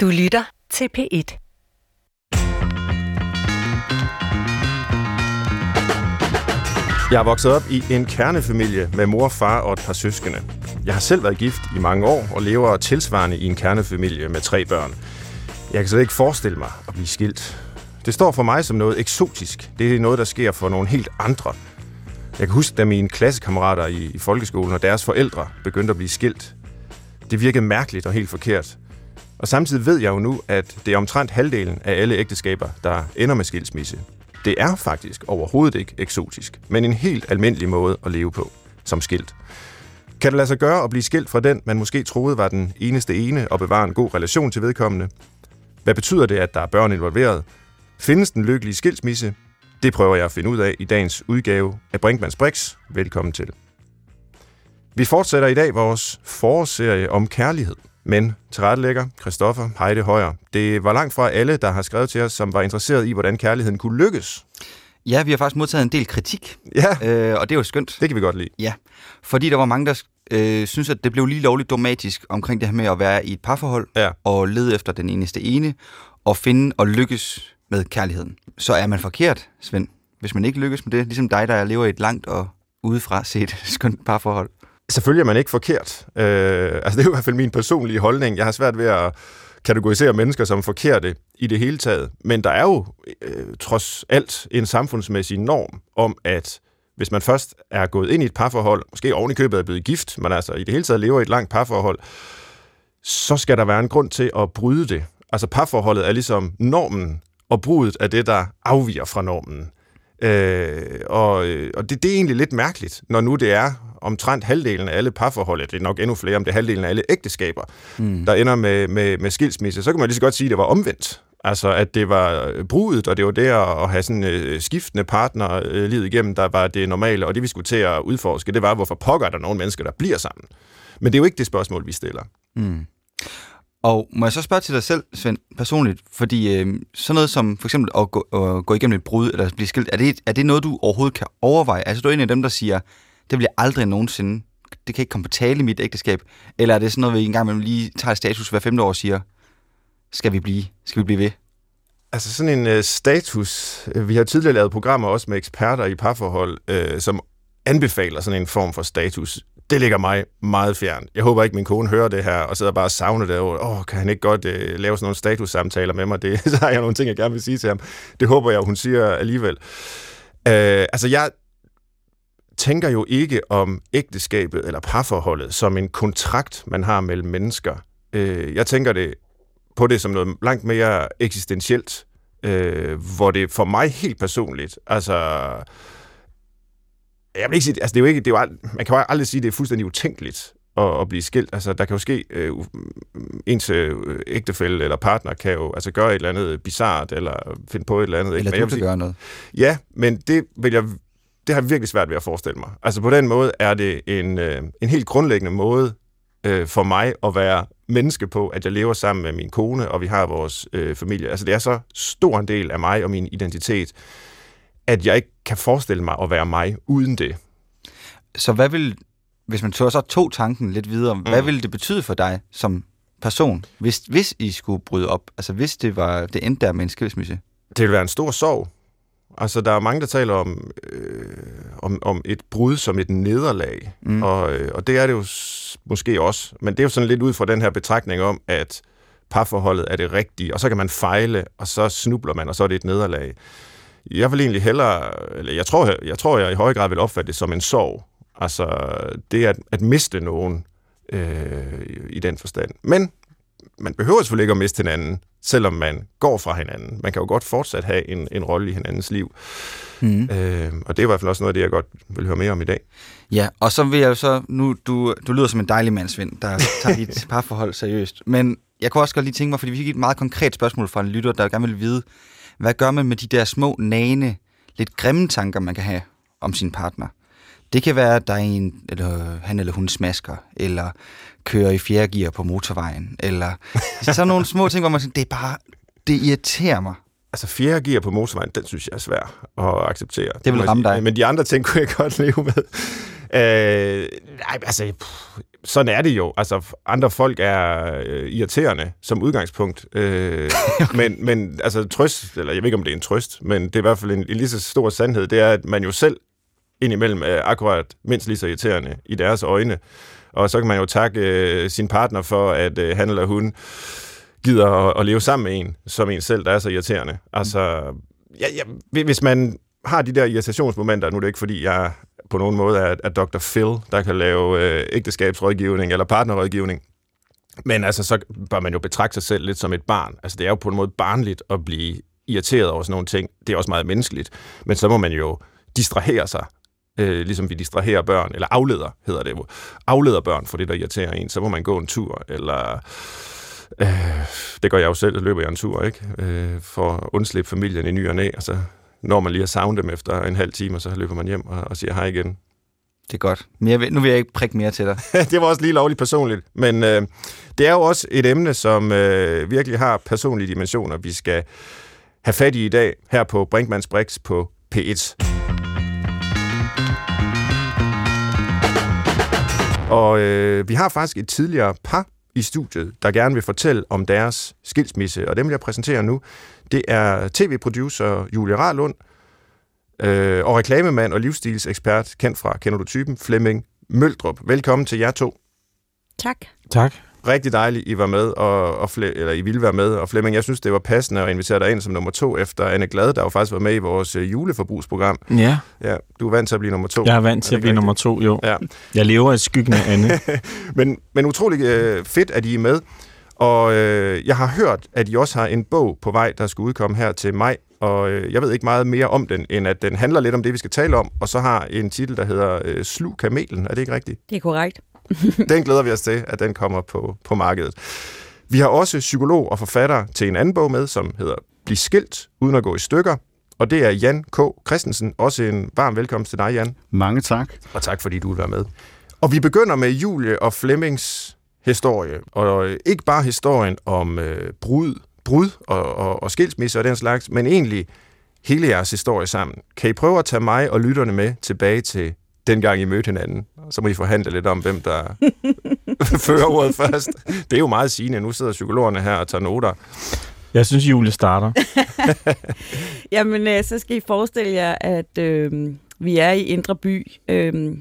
Du lytter til P1. Jeg er vokset op i en kernefamilie med mor, far og et par søskende. Jeg har selv været gift i mange år og lever tilsvarende i en kernefamilie med tre børn. Jeg kan slet ikke forestille mig at blive skilt. Det står for mig som noget eksotisk. Det er noget, der sker for nogle helt andre. Jeg kan huske, da mine klassekammerater i, i folkeskolen og deres forældre begyndte at blive skilt. Det virkede mærkeligt og helt forkert. Og samtidig ved jeg jo nu, at det er omtrent halvdelen af alle ægteskaber, der ender med skilsmisse. Det er faktisk overhovedet ikke eksotisk, men en helt almindelig måde at leve på, som skilt. Kan det lade sig gøre at blive skilt fra den, man måske troede var den eneste ene, og bevare en god relation til vedkommende? Hvad betyder det, at der er børn involveret? Findes den lykkelige skilsmisse? Det prøver jeg at finde ud af i dagens udgave af Brinkmanns Brix. Velkommen til. Vi fortsætter i dag vores forårsserie om kærlighed. Men tilrettelægger Christoffer Heide Højer. Det var langt fra alle, der har skrevet til os, som var interesseret i, hvordan kærligheden kunne lykkes. Ja, vi har faktisk modtaget en del kritik, Ja, øh, og det er jo skønt. det kan vi godt lide. Ja, fordi der var mange, der øh, synes, at det blev lige lovligt dogmatisk omkring det her med at være i et parforhold Ja. og lede efter den eneste ene og finde og lykkes med kærligheden. Så er man forkert, Svend, hvis man ikke lykkes med det, ligesom dig, der lever i et langt og udefra set skønt parforhold. Selvfølgelig er man ikke forkert. Øh, altså det er jo i hvert fald min personlige holdning. Jeg har svært ved at kategorisere mennesker som forkerte i det hele taget. Men der er jo øh, trods alt en samfundsmæssig norm om, at hvis man først er gået ind i et parforhold, måske oven i købet er blevet gift, men altså i det hele taget lever i et langt parforhold, så skal der være en grund til at bryde det. Altså parforholdet er ligesom normen, og brudet er det, der afviger fra normen. Øh, og øh, og det, det er egentlig lidt mærkeligt, når nu det er omtrent halvdelen af alle parforhold, det er nok endnu flere, om det er halvdelen af alle ægteskaber, mm. der ender med, med, med skilsmisse, så kan man lige så godt sige, at det var omvendt. Altså, at det var brudet, og det var det at have sådan øh, skiftende partner øh, livet igennem, der var det normale, og det vi skulle til at udforske, det var, hvorfor pokker er der nogle mennesker, der bliver sammen. Men det er jo ikke det spørgsmål, vi stiller. Mm. Og må jeg så spørge til dig selv, Svend, personligt, fordi øh, sådan noget som for eksempel at gå, at gå igennem et brud eller blive skilt, er det, er det noget, du overhovedet kan overveje? Altså, du er en af dem, der siger, det bliver aldrig nogensinde, det kan ikke komme på tale i mit ægteskab, eller er det sådan noget, vi engang imellem lige tager et status hver femte år og siger, skal vi blive, skal vi blive ved? Altså sådan en øh, status. Vi har tidligere lavet programmer også med eksperter i parforhold, øh, som anbefaler sådan en form for status. Det ligger mig meget fjern. Jeg håber ikke, min kone hører det her og sidder bare og savner det. Åh, kan han ikke godt øh, lave sådan nogle statussamtaler med mig? Det, så har jeg nogle ting, jeg gerne vil sige til ham. Det håber jeg, hun siger alligevel. Øh, altså, jeg tænker jo ikke om ægteskabet eller parforholdet som en kontrakt, man har mellem mennesker. Øh, jeg tænker det på det som noget langt mere eksistentielt, øh, hvor det for mig helt personligt, altså, jeg vil ikke sige, altså det er jo ikke, det er jo, man kan jo aldrig sige, at det er fuldstændig utænkeligt at, at blive skilt. Altså, der kan jo ske, øh, ens øh, ægtefælle eller partner kan jo altså gøre et eller andet bizart eller finde på et eller andet. Eller Men jeg du kan sige- gøre noget? Ja, men det vil jeg det har jeg virkelig svært ved at forestille mig. Altså på den måde er det en, øh, en helt grundlæggende måde øh, for mig at være menneske på, at jeg lever sammen med min kone, og vi har vores øh, familie. Altså det er så stor en del af mig og min identitet, at jeg ikke kan forestille mig at være mig uden det. Så hvad vil, hvis man tør så tog tanken lidt videre, mm. hvad ville det betyde for dig som person, hvis, hvis I skulle bryde op? Altså hvis det var det endte der med en skilsmisse? Det vil være en stor sorg. Altså, der er mange, der taler om, øh, om, om et brud som et nederlag, mm. og, øh, og det er det jo måske også. Men det er jo sådan lidt ud fra den her betragtning om, at parforholdet er det rigtige, og så kan man fejle, og så snubler man, og så er det et nederlag. Jeg vil egentlig hellere, eller jeg tror, jeg, jeg tror, jeg i høj grad vil opfatte det som en sorg. Altså, det at, at miste nogen øh, i den forstand. Men man behøver selvfølgelig ikke at miste hinanden, selvom man går fra hinanden. Man kan jo godt fortsat have en, en rolle i hinandens liv. Mm. Øh, og det er i hvert fald også noget af det, jeg godt vil høre mere om i dag. Ja, og så vil jeg jo så, nu, du, du lyder som en dejlig mand, Svend, der tager dit parforhold seriøst. Men jeg kunne også godt lige tænke mig, fordi vi fik et meget konkret spørgsmål fra en lytter, der gerne vil vide, hvad gør man med de der små, nane, lidt grimme tanker, man kan have om sin partner? Det kan være, at der er en, eller han eller hun smasker, eller kører i fjerde gear på motorvejen, eller sådan nogle små ting, hvor man siger, det er bare, det irriterer mig. Altså fjerde gear på motorvejen, den synes jeg er svær at acceptere. Det vil ramme dig. Men de andre ting kunne jeg godt leve med. Øh, nej, altså, pff, sådan er det jo. Altså, andre folk er øh, irriterende som udgangspunkt. Øh, men, men altså, trøst, eller jeg ved ikke, om det er en trøst, men det er i hvert fald en, en lige så stor sandhed, det er, at man jo selv indimellem er akkurat mindst lige så irriterende i deres øjne. Og så kan man jo takke øh, sin partner for, at øh, han eller hun gider at, at leve sammen med en, som en selv, der er så irriterende. Altså, ja, ja, hvis man har de der irritationsmomenter, nu er det ikke, fordi jeg på nogen måde er, er Dr. Phil, der kan lave øh, ægteskabsrådgivning eller partnerrådgivning. Men altså, så bør man jo betragte sig selv lidt som et barn. Altså, det er jo på en måde barnligt at blive irriteret over sådan nogle ting. Det er også meget menneskeligt. Men så må man jo distrahere sig, øh, ligesom vi distraherer børn, eller afleder, hedder det jo. Afleder børn for det, der irriterer en. Så må man gå en tur, eller... Øh, det gør jeg jo selv, så løber jeg en tur, ikke? Øh, for at undslippe familien i ny og næ, og så når man lige har savnet dem efter en halv time, og så løber man hjem og, og siger hej igen. Det er godt. Men jeg nu vil jeg ikke prikke mere til dig. det var også lige lovligt personligt. Men øh, det er jo også et emne, som øh, virkelig har personlige dimensioner, vi skal have fat i i dag, her på Brinkmanns Brix på P1. Og øh, vi har faktisk et tidligere par i studiet, der gerne vil fortælle om deres skilsmisse, og dem vil jeg præsentere nu. Det er tv-producer Julie Rarlund, øh, og reklamemand og livsstilsekspert, kendt fra Kender du typen, Flemming Møldrup. Velkommen til jer to. Tak. Tak. Rigtig dejligt, I var med, og, og Fle, eller I ville være med. Og Flemming, jeg synes, det var passende at invitere dig ind som nummer to, efter Anne Glad, der jo faktisk var med i vores øh, juleforbrugsprogram. Ja. Ja, du er vant til at blive nummer to. Jeg er vant til at blive rigtigt? nummer to, jo. Ja. Jeg lever i skyggen af Anne. men, men utrolig øh, fedt, at I er med. Og øh, jeg har hørt, at I også har en bog på vej, der skal udkomme her til maj, og øh, jeg ved ikke meget mere om den, end at den handler lidt om det, vi skal tale om, og så har en titel, der hedder øh, Slug kamelen. Er det ikke rigtigt? Det er korrekt. den glæder vi os til, at den kommer på, på markedet. Vi har også psykolog og forfatter til en anden bog med, som hedder Bliv skilt uden at gå i stykker, og det er Jan K. Christensen. Også en varm velkommen til dig, Jan. Mange tak. Og tak, fordi du vil være med. Og vi begynder med Julie og Flemmings historie, og ikke bare historien om øh, brud, brud og, og, og skilsmisse og den slags, men egentlig hele jeres historie sammen. Kan I prøve at tage mig og lytterne med tilbage til dengang I mødte hinanden? Så må I forhandle lidt om, hvem der fører ordet først. Det er jo meget sigende. Nu sidder psykologerne her og tager noter. Jeg synes, Julie starter. Jamen, øh, så skal I forestille jer, at øh, vi er i Indre By. Øh,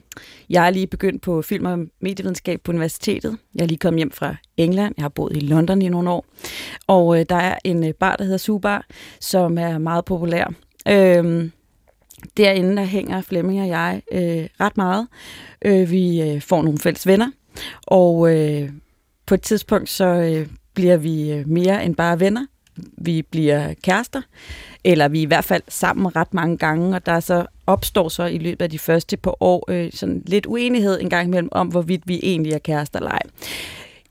jeg er lige begyndt på film- og medievidenskab på universitetet. Jeg er lige kommet hjem fra England. Jeg har boet i London i nogle år. Og øh, der er en øh, bar, der hedder Subar, som er meget populær. Øh, derinde, der hænger Flemming og jeg øh, ret meget. Øh, vi øh, får nogle fælles venner. Og øh, på et tidspunkt, så øh, bliver vi øh, mere end bare venner vi bliver kærester, eller vi er i hvert fald sammen ret mange gange, og der så opstår så i løbet af de første par år øh, sådan lidt uenighed en gang imellem om, hvorvidt vi egentlig er kærester eller ej.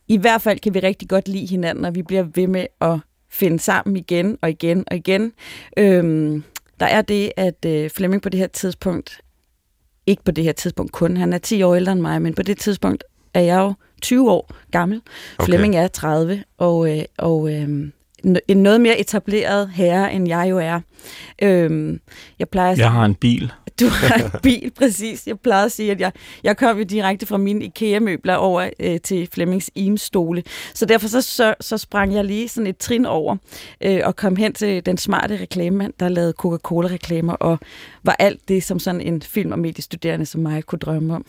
I hvert fald kan vi rigtig godt lide hinanden, og vi bliver ved med at finde sammen igen og igen og igen. Øhm, der er det, at øh, Flemming på det her tidspunkt, ikke på det her tidspunkt kun, han er 10 år ældre end mig, men på det tidspunkt er jeg jo 20 år gammel. Okay. Flemming er 30, og, øh, og øh, en noget mere etableret herre, end jeg jo er. Øhm, jeg, plejer at sige, jeg har en bil. Du har en bil, præcis. Jeg plejer at sige, at jeg, jeg kom jo direkte fra mine IKEA-møbler over øh, til Flemmings Eames-stole. Så derfor så, så, så sprang jeg lige sådan et trin over øh, og kom hen til den smarte reklamemand, der lavede Coca-Cola-reklamer og var alt det, som sådan en film- og mediestuderende som mig kunne drømme om.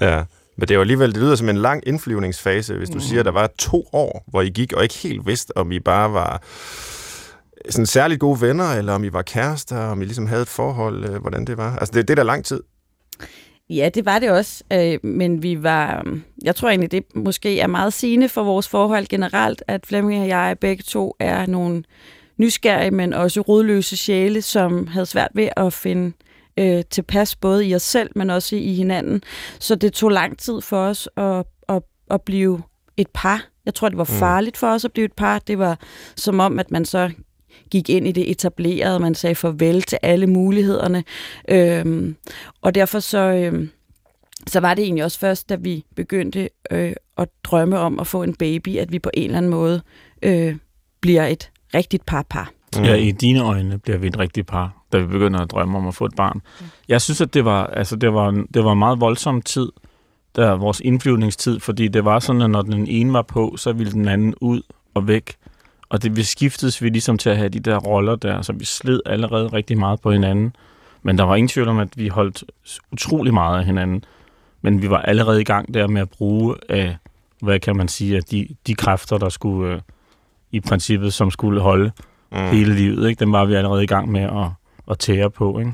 Ja, men det er jo alligevel, det lyder som en lang indflyvningsfase, hvis du mm. siger, at der var to år, hvor I gik og ikke helt vidste, om I bare var sådan særligt gode venner, eller om I var kærester, om I ligesom havde et forhold, øh, hvordan det var. Altså, det, det er da lang tid. Ja, det var det også, øh, men vi var, jeg tror egentlig, det måske er meget sigende for vores forhold generelt, at Flemming og jeg begge to er nogle nysgerrige, men også rodløse sjæle, som havde svært ved at finde øh, tilpas både i os selv, men også i hinanden. Så det tog lang tid for os at, at, at blive et par. Jeg tror, det var mm. farligt for os at blive et par. Det var som om, at man så gik ind i det etablerede, man sagde farvel til alle mulighederne. Øhm, og derfor så, øhm, så var det egentlig også først, da vi begyndte øh, at drømme om at få en baby, at vi på en eller anden måde øh, bliver et rigtigt par-par. Mm. Ja, i dine øjne bliver vi et rigtigt par, da vi begynder at drømme om at få et barn. Jeg synes, at det var, altså, det var, det var en meget voldsom tid der vores indflyvningstid, fordi det var sådan, at når den ene var på, så ville den anden ud og væk. Og det vi skiftedes vi ligesom til at have de der roller der, så vi sled allerede rigtig meget på hinanden. Men der var ingen tvivl om, at vi holdt utrolig meget af hinanden. Men vi var allerede i gang der med at bruge af, hvad kan man sige, at de, de kræfter, der skulle øh, i princippet, som skulle holde mm. hele livet, ikke? dem var vi allerede i gang med at, at tære på. Ikke?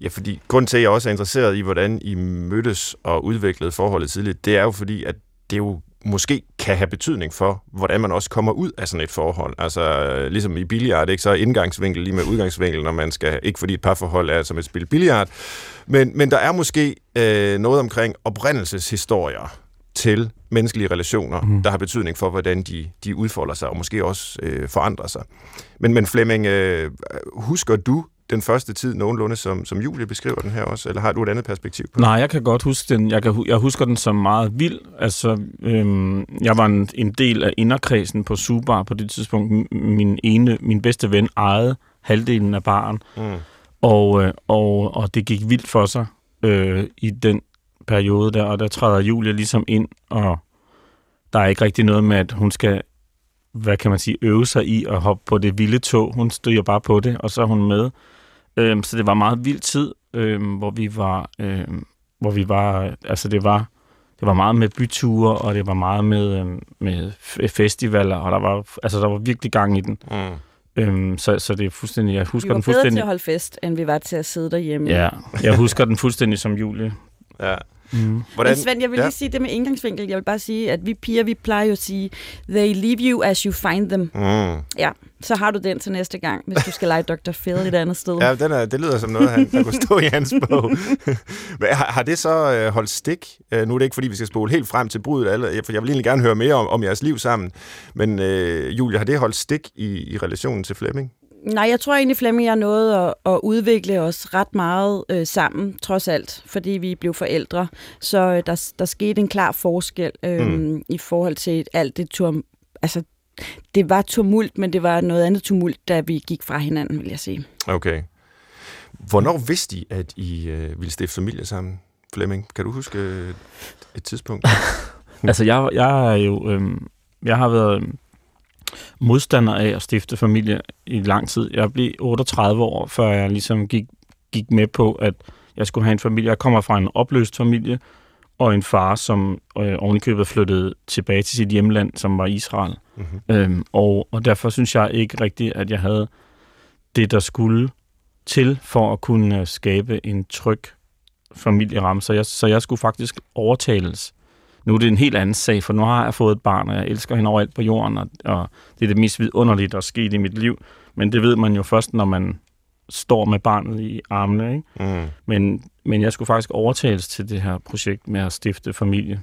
Ja, fordi grund til, at jeg også er interesseret i, hvordan I mødtes og udviklede forholdet tidligt, det er jo fordi, at det jo måske kan have betydning for, hvordan man også kommer ud af sådan et forhold. Altså, ligesom i billiard, ikke? så er indgangsvinkel lige med udgangsvinkel, når man skal, ikke fordi et parforhold er som et spil billiard, men, men der er måske øh, noget omkring oprindelseshistorier til menneskelige relationer, mm. der har betydning for, hvordan de, de udfolder sig, og måske også øh, forandrer sig. Men, men Flemming, øh, husker du den første tid nogenlunde, som, som Julie beskriver den her også? Eller har du et andet perspektiv på Nej, jeg kan godt huske den. Jeg, kan, jeg husker den som meget vild. Altså, øhm, jeg var en, en del af inderkredsen på Subar på det tidspunkt. Min ene, min bedste ven ejede halvdelen af baren. Mm. Og, øh, og, og det gik vildt for sig øh, i den periode der, og der træder Julia ligesom ind, og der er ikke rigtig noget med, at hun skal hvad kan man sige, øve sig i at hoppe på det vilde tog. Hun støder bare på det, og så er hun med. Øhm, så det var meget vild tid, øhm, hvor vi var, øhm, hvor vi var, altså det var, det var meget med byture, og det var meget med, øhm, med festivaler, og der var, altså der var virkelig gang i den. Mm. Øhm, så, så det er fuldstændig, jeg husker den fuldstændig... Vi var bedre til at holde fest, end vi var til at sidde derhjemme. Ja, jeg husker den fuldstændig som Julie. Ja. Mm. Hvordan? Men Svend, jeg vil lige sige det med indgangsvinkel. Jeg vil bare sige, at vi piger, vi plejer jo at sige, they leave you as you find them. Mm. Ja, så har du den til næste gang, hvis du skal lege Dr. Phil et andet sted. Ja, den er, det lyder som noget, han, der kunne stå i hans bog. Men har, har det så øh, holdt stik? Øh, nu er det ikke, fordi vi skal spole helt frem til brudet, for jeg vil egentlig gerne høre mere om, om jeres liv sammen. Men øh, Julia, har det holdt stik i, i relationen til Flemming? Nej, jeg tror egentlig, Flemming og jeg nåede at, at udvikle os ret meget øh, sammen, trods alt, fordi vi blev forældre. Så øh, der, der skete en klar forskel øh, mm. i forhold til alt det tur, altså det var tumult, men det var noget andet tumult, da vi gik fra hinanden, vil jeg sige. Okay. Hvornår vidste I, at I øh, ville stifte familie sammen, Flemming? Kan du huske øh, et tidspunkt? altså, jeg, jeg er jo... Øh, jeg har været modstander af at stifte familie i lang tid. Jeg blev 38 år, før jeg ligesom gik, gik med på, at jeg skulle have en familie. Jeg kommer fra en opløst familie, og en far, som øh, ovenikøbet flyttede tilbage til sit hjemland, som var Israel. Mm-hmm. Øhm, og, og derfor synes jeg ikke rigtigt, at jeg havde det, der skulle til for at kunne skabe en tryg familieramme. Så jeg, så jeg skulle faktisk overtales nu er det en helt anden sag, for nu har jeg fået et barn, og jeg elsker hende overalt på jorden, og, og det er det mest vidunderlige, der er sket i mit liv. Men det ved man jo først, når man står med barnet i armene. Ikke? Mm. Men, men jeg skulle faktisk overtales til det her projekt med at stifte familie.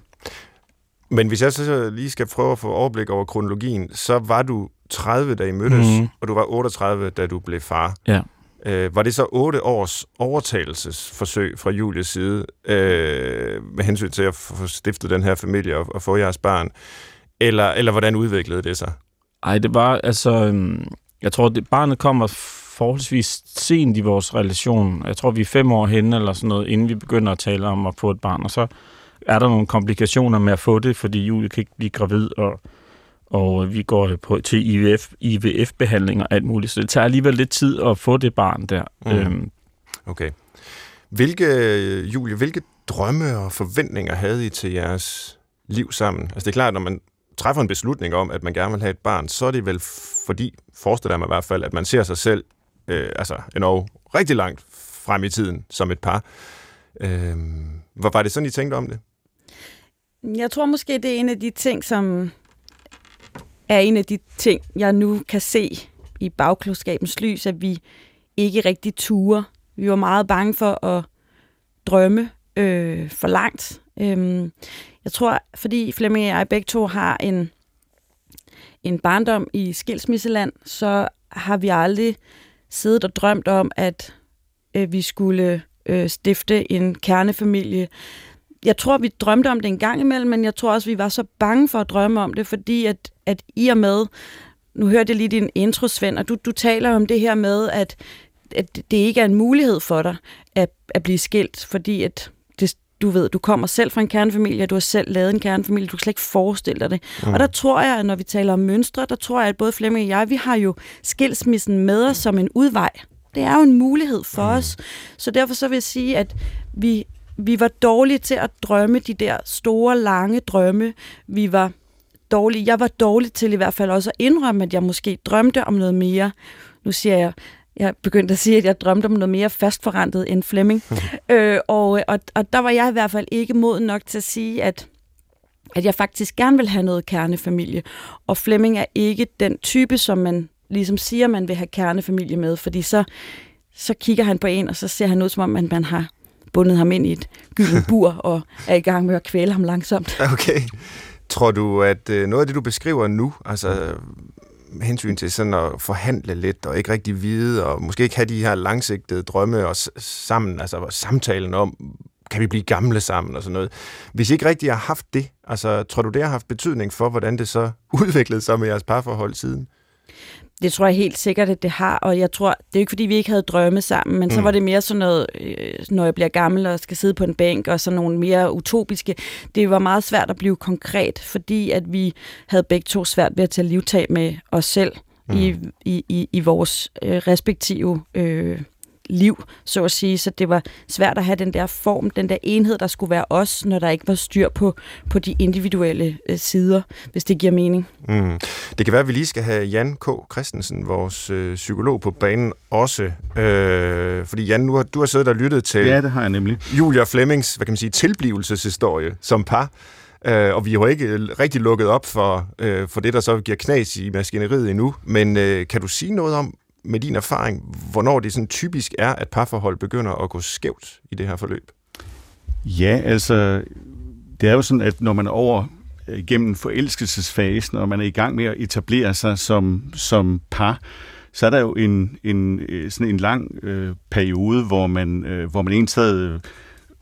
Men hvis jeg så lige skal prøve at få overblik over kronologien, så var du 30, da I mødtes, mm. og du var 38, da du blev far. Ja. Øh, var det så otte års overtagelsesforsøg fra Julies side øh, med hensyn til at få stiftet den her familie og, og få jeres barn? Eller, eller hvordan udviklede det sig? Ej, det var altså... Øhm, jeg tror, det, barnet kommer forholdsvis sent i vores relation. Jeg tror, vi er fem år henne eller sådan noget, inden vi begynder at tale om at få et barn. Og så er der nogle komplikationer med at få det, fordi Julie kan ikke blive gravid, og og vi går på, til IVF, IVF-behandling og alt muligt, så det tager alligevel lidt tid at få det barn der. Mm. Øhm. Okay. Hvilke, Julie, hvilke drømme og forventninger havde I til jeres liv sammen? Altså det er klart, når man træffer en beslutning om, at man gerne vil have et barn, så er det vel fordi, forestiller mig i hvert fald, at man ser sig selv øh, altså endnu rigtig langt frem i tiden som et par. Øh, var det sådan, I tænkte om det? Jeg tror måske, det er en af de ting, som er en af de ting, jeg nu kan se i bagklodskabens lys, at vi ikke rigtig ture. Vi var meget bange for at drømme øh, for langt. Øhm, jeg tror, fordi Flemming og jeg begge to har en, en barndom i skilsmisseland, så har vi aldrig siddet og drømt om, at øh, vi skulle øh, stifte en kernefamilie. Jeg tror, vi drømte om det en gang imellem, men jeg tror også, vi var så bange for at drømme om det, fordi at at i og med, nu hørte jeg lige din intro, Svend, og du, du taler om det her med, at, at det ikke er en mulighed for dig at, at blive skilt, fordi at det, du ved, du kommer selv fra en kernefamilie, du har selv lavet en kernefamilie, du kan slet ikke forestille dig det. Mm. Og der tror jeg, at når vi taler om mønstre, der tror jeg, at både Flemming og jeg, vi har jo skilsmissen med os som en udvej. Det er jo en mulighed for mm. os. Så derfor så vil jeg sige, at vi, vi var dårlige til at drømme de der store, lange drømme. Vi var dårlige. Jeg var dårlig til i hvert fald også at indrømme, at jeg måske drømte om noget mere. Nu siger jeg, jeg begyndte at sige, at jeg drømte om noget mere fastforrentet end Flemming. øh, og, og, og der var jeg i hvert fald ikke moden nok til at sige, at at jeg faktisk gerne vil have noget kernefamilie. Og Flemming er ikke den type, som man ligesom siger, man vil have kernefamilie med, fordi så, så kigger han på en, og så ser han ud, som om man, man har bundet ham ind i et gyldent bur, og er i gang med at kvæle ham langsomt. Okay. Tror du, at øh, noget af det, du beskriver nu, altså hensyn til sådan at forhandle lidt, og ikke rigtig vide, og måske ikke have de her langsigtede drømme og sammen, altså samtalen om, kan vi blive gamle sammen og sådan noget. Hvis I ikke rigtig har haft det, altså tror du, det har haft betydning for, hvordan det så udviklede sig med jeres parforhold siden? Det tror jeg helt sikkert, at det har, og jeg tror, det er ikke fordi, vi ikke havde drømme sammen, men mm. så var det mere sådan noget, øh, når jeg bliver gammel og skal sidde på en bænk, og sådan nogle mere utopiske. Det var meget svært at blive konkret, fordi at vi havde begge to svært ved at tage livtag med os selv mm. i, i, i, i vores øh, respektive øh, liv, så at sige. Så det var svært at have den der form, den der enhed, der skulle være os, når der ikke var styr på, på de individuelle øh, sider, hvis det giver mening. Mm. Det kan være, at vi lige skal have Jan K. Christensen, vores øh, psykolog på banen, også. Øh, fordi Jan, nu har, du har siddet og lyttet til ja, det har jeg nemlig. Julia Flemmings hvad kan man sige, tilblivelseshistorie som par. Øh, og vi har jo ikke rigtig lukket op for, øh, for det, der så giver knas i maskineriet endnu. Men øh, kan du sige noget om, med din erfaring, hvornår det sådan typisk er, at parforhold begynder at gå skævt i det her forløb? Ja, altså, det er jo sådan, at når man er over gennem forelskelsesfasen, og man er i gang med at etablere sig som, som par, så er der jo en, en, øh, sådan en lang øh, periode, hvor man, øh, hvor man egentlig øh,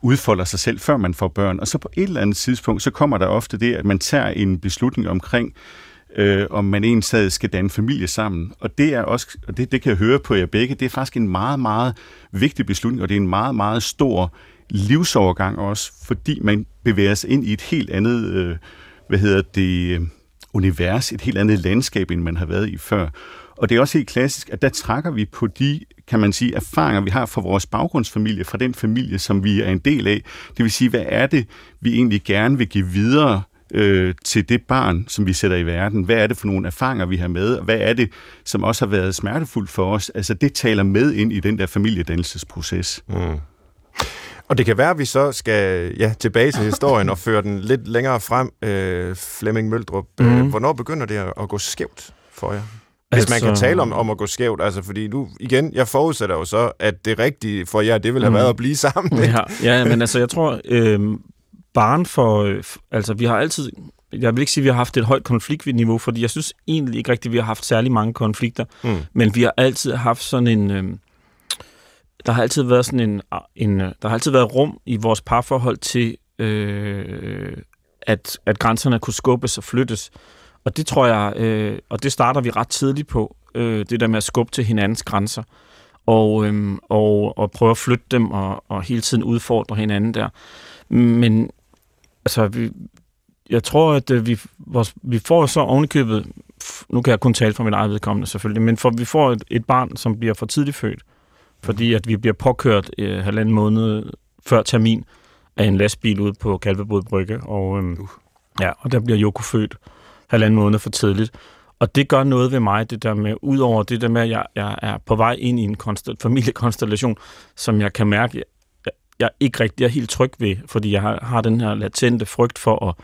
udfolder sig selv, før man får børn. Og så på et eller andet tidspunkt, så kommer der ofte det, at man tager en beslutning omkring, øh, øh, om man egentlig skal danne familie sammen. Og det er også, og det, det kan jeg høre på jer begge, det er faktisk en meget, meget vigtig beslutning, og det er en meget, meget stor livsovergang også, fordi man bevæger sig ind i et helt andet, øh, hvad hedder det, øh, univers, et helt andet landskab, end man har været i før. Og det er også helt klassisk, at der trækker vi på de, kan man sige, erfaringer, vi har fra vores baggrundsfamilie, fra den familie, som vi er en del af. Det vil sige, hvad er det, vi egentlig gerne vil give videre øh, til det barn, som vi sætter i verden. Hvad er det for nogle erfaringer, vi har med? Hvad er det, som også har været smertefuldt for os? Altså, det taler med ind i den der familiedannelsesproces. Mm. Og det kan være, at vi så skal ja, tilbage til historien og føre den lidt længere frem, øh, Flemming Møldrup. Mm. Hvornår begynder det at gå skævt for jer? Hvis altså... man kan altså- tale om, om at gå skævt, altså fordi nu, igen, jeg forudsætter jo så, at det rigtige for jer, det vil have mm. været at blive sammen. Ja, ja, men altså jeg tror, øh, barn for, øh, altså vi har altid, jeg vil ikke sige, at vi har haft et højt konfliktniveau, fordi jeg synes egentlig ikke rigtigt, at vi har haft særlig mange konflikter, mm. men vi har altid haft sådan en, øh, der har altid været sådan en, en, øh, der har altid været rum i vores parforhold til, øh, at, at grænserne kunne skubbes og flyttes. Og det tror jeg, øh, og det starter vi ret tidligt på, øh, det der med at skubbe til hinandens grænser, og, øh, og, og prøve at flytte dem, og, og hele tiden udfordre hinanden der. Men altså, vi, jeg tror, at øh, vi, vores, vi får så ovenikøbet, nu kan jeg kun tale for mit eget vedkommende selvfølgelig, men for, vi får et, et barn, som bliver for tidligt født, fordi at vi bliver påkørt øh, halvanden måned før termin af en lastbil ude på Kalvebod Brygge, og, øh, uh. ja, og der bliver Joko født halvanden måned for tidligt. Og det gør noget ved mig, det der med, udover det der med, at jeg, jeg er på vej ind i en konstant, familiekonstellation, som jeg kan mærke, jeg ikke rigtig er helt tryg ved, fordi jeg har, har den her latente frygt for at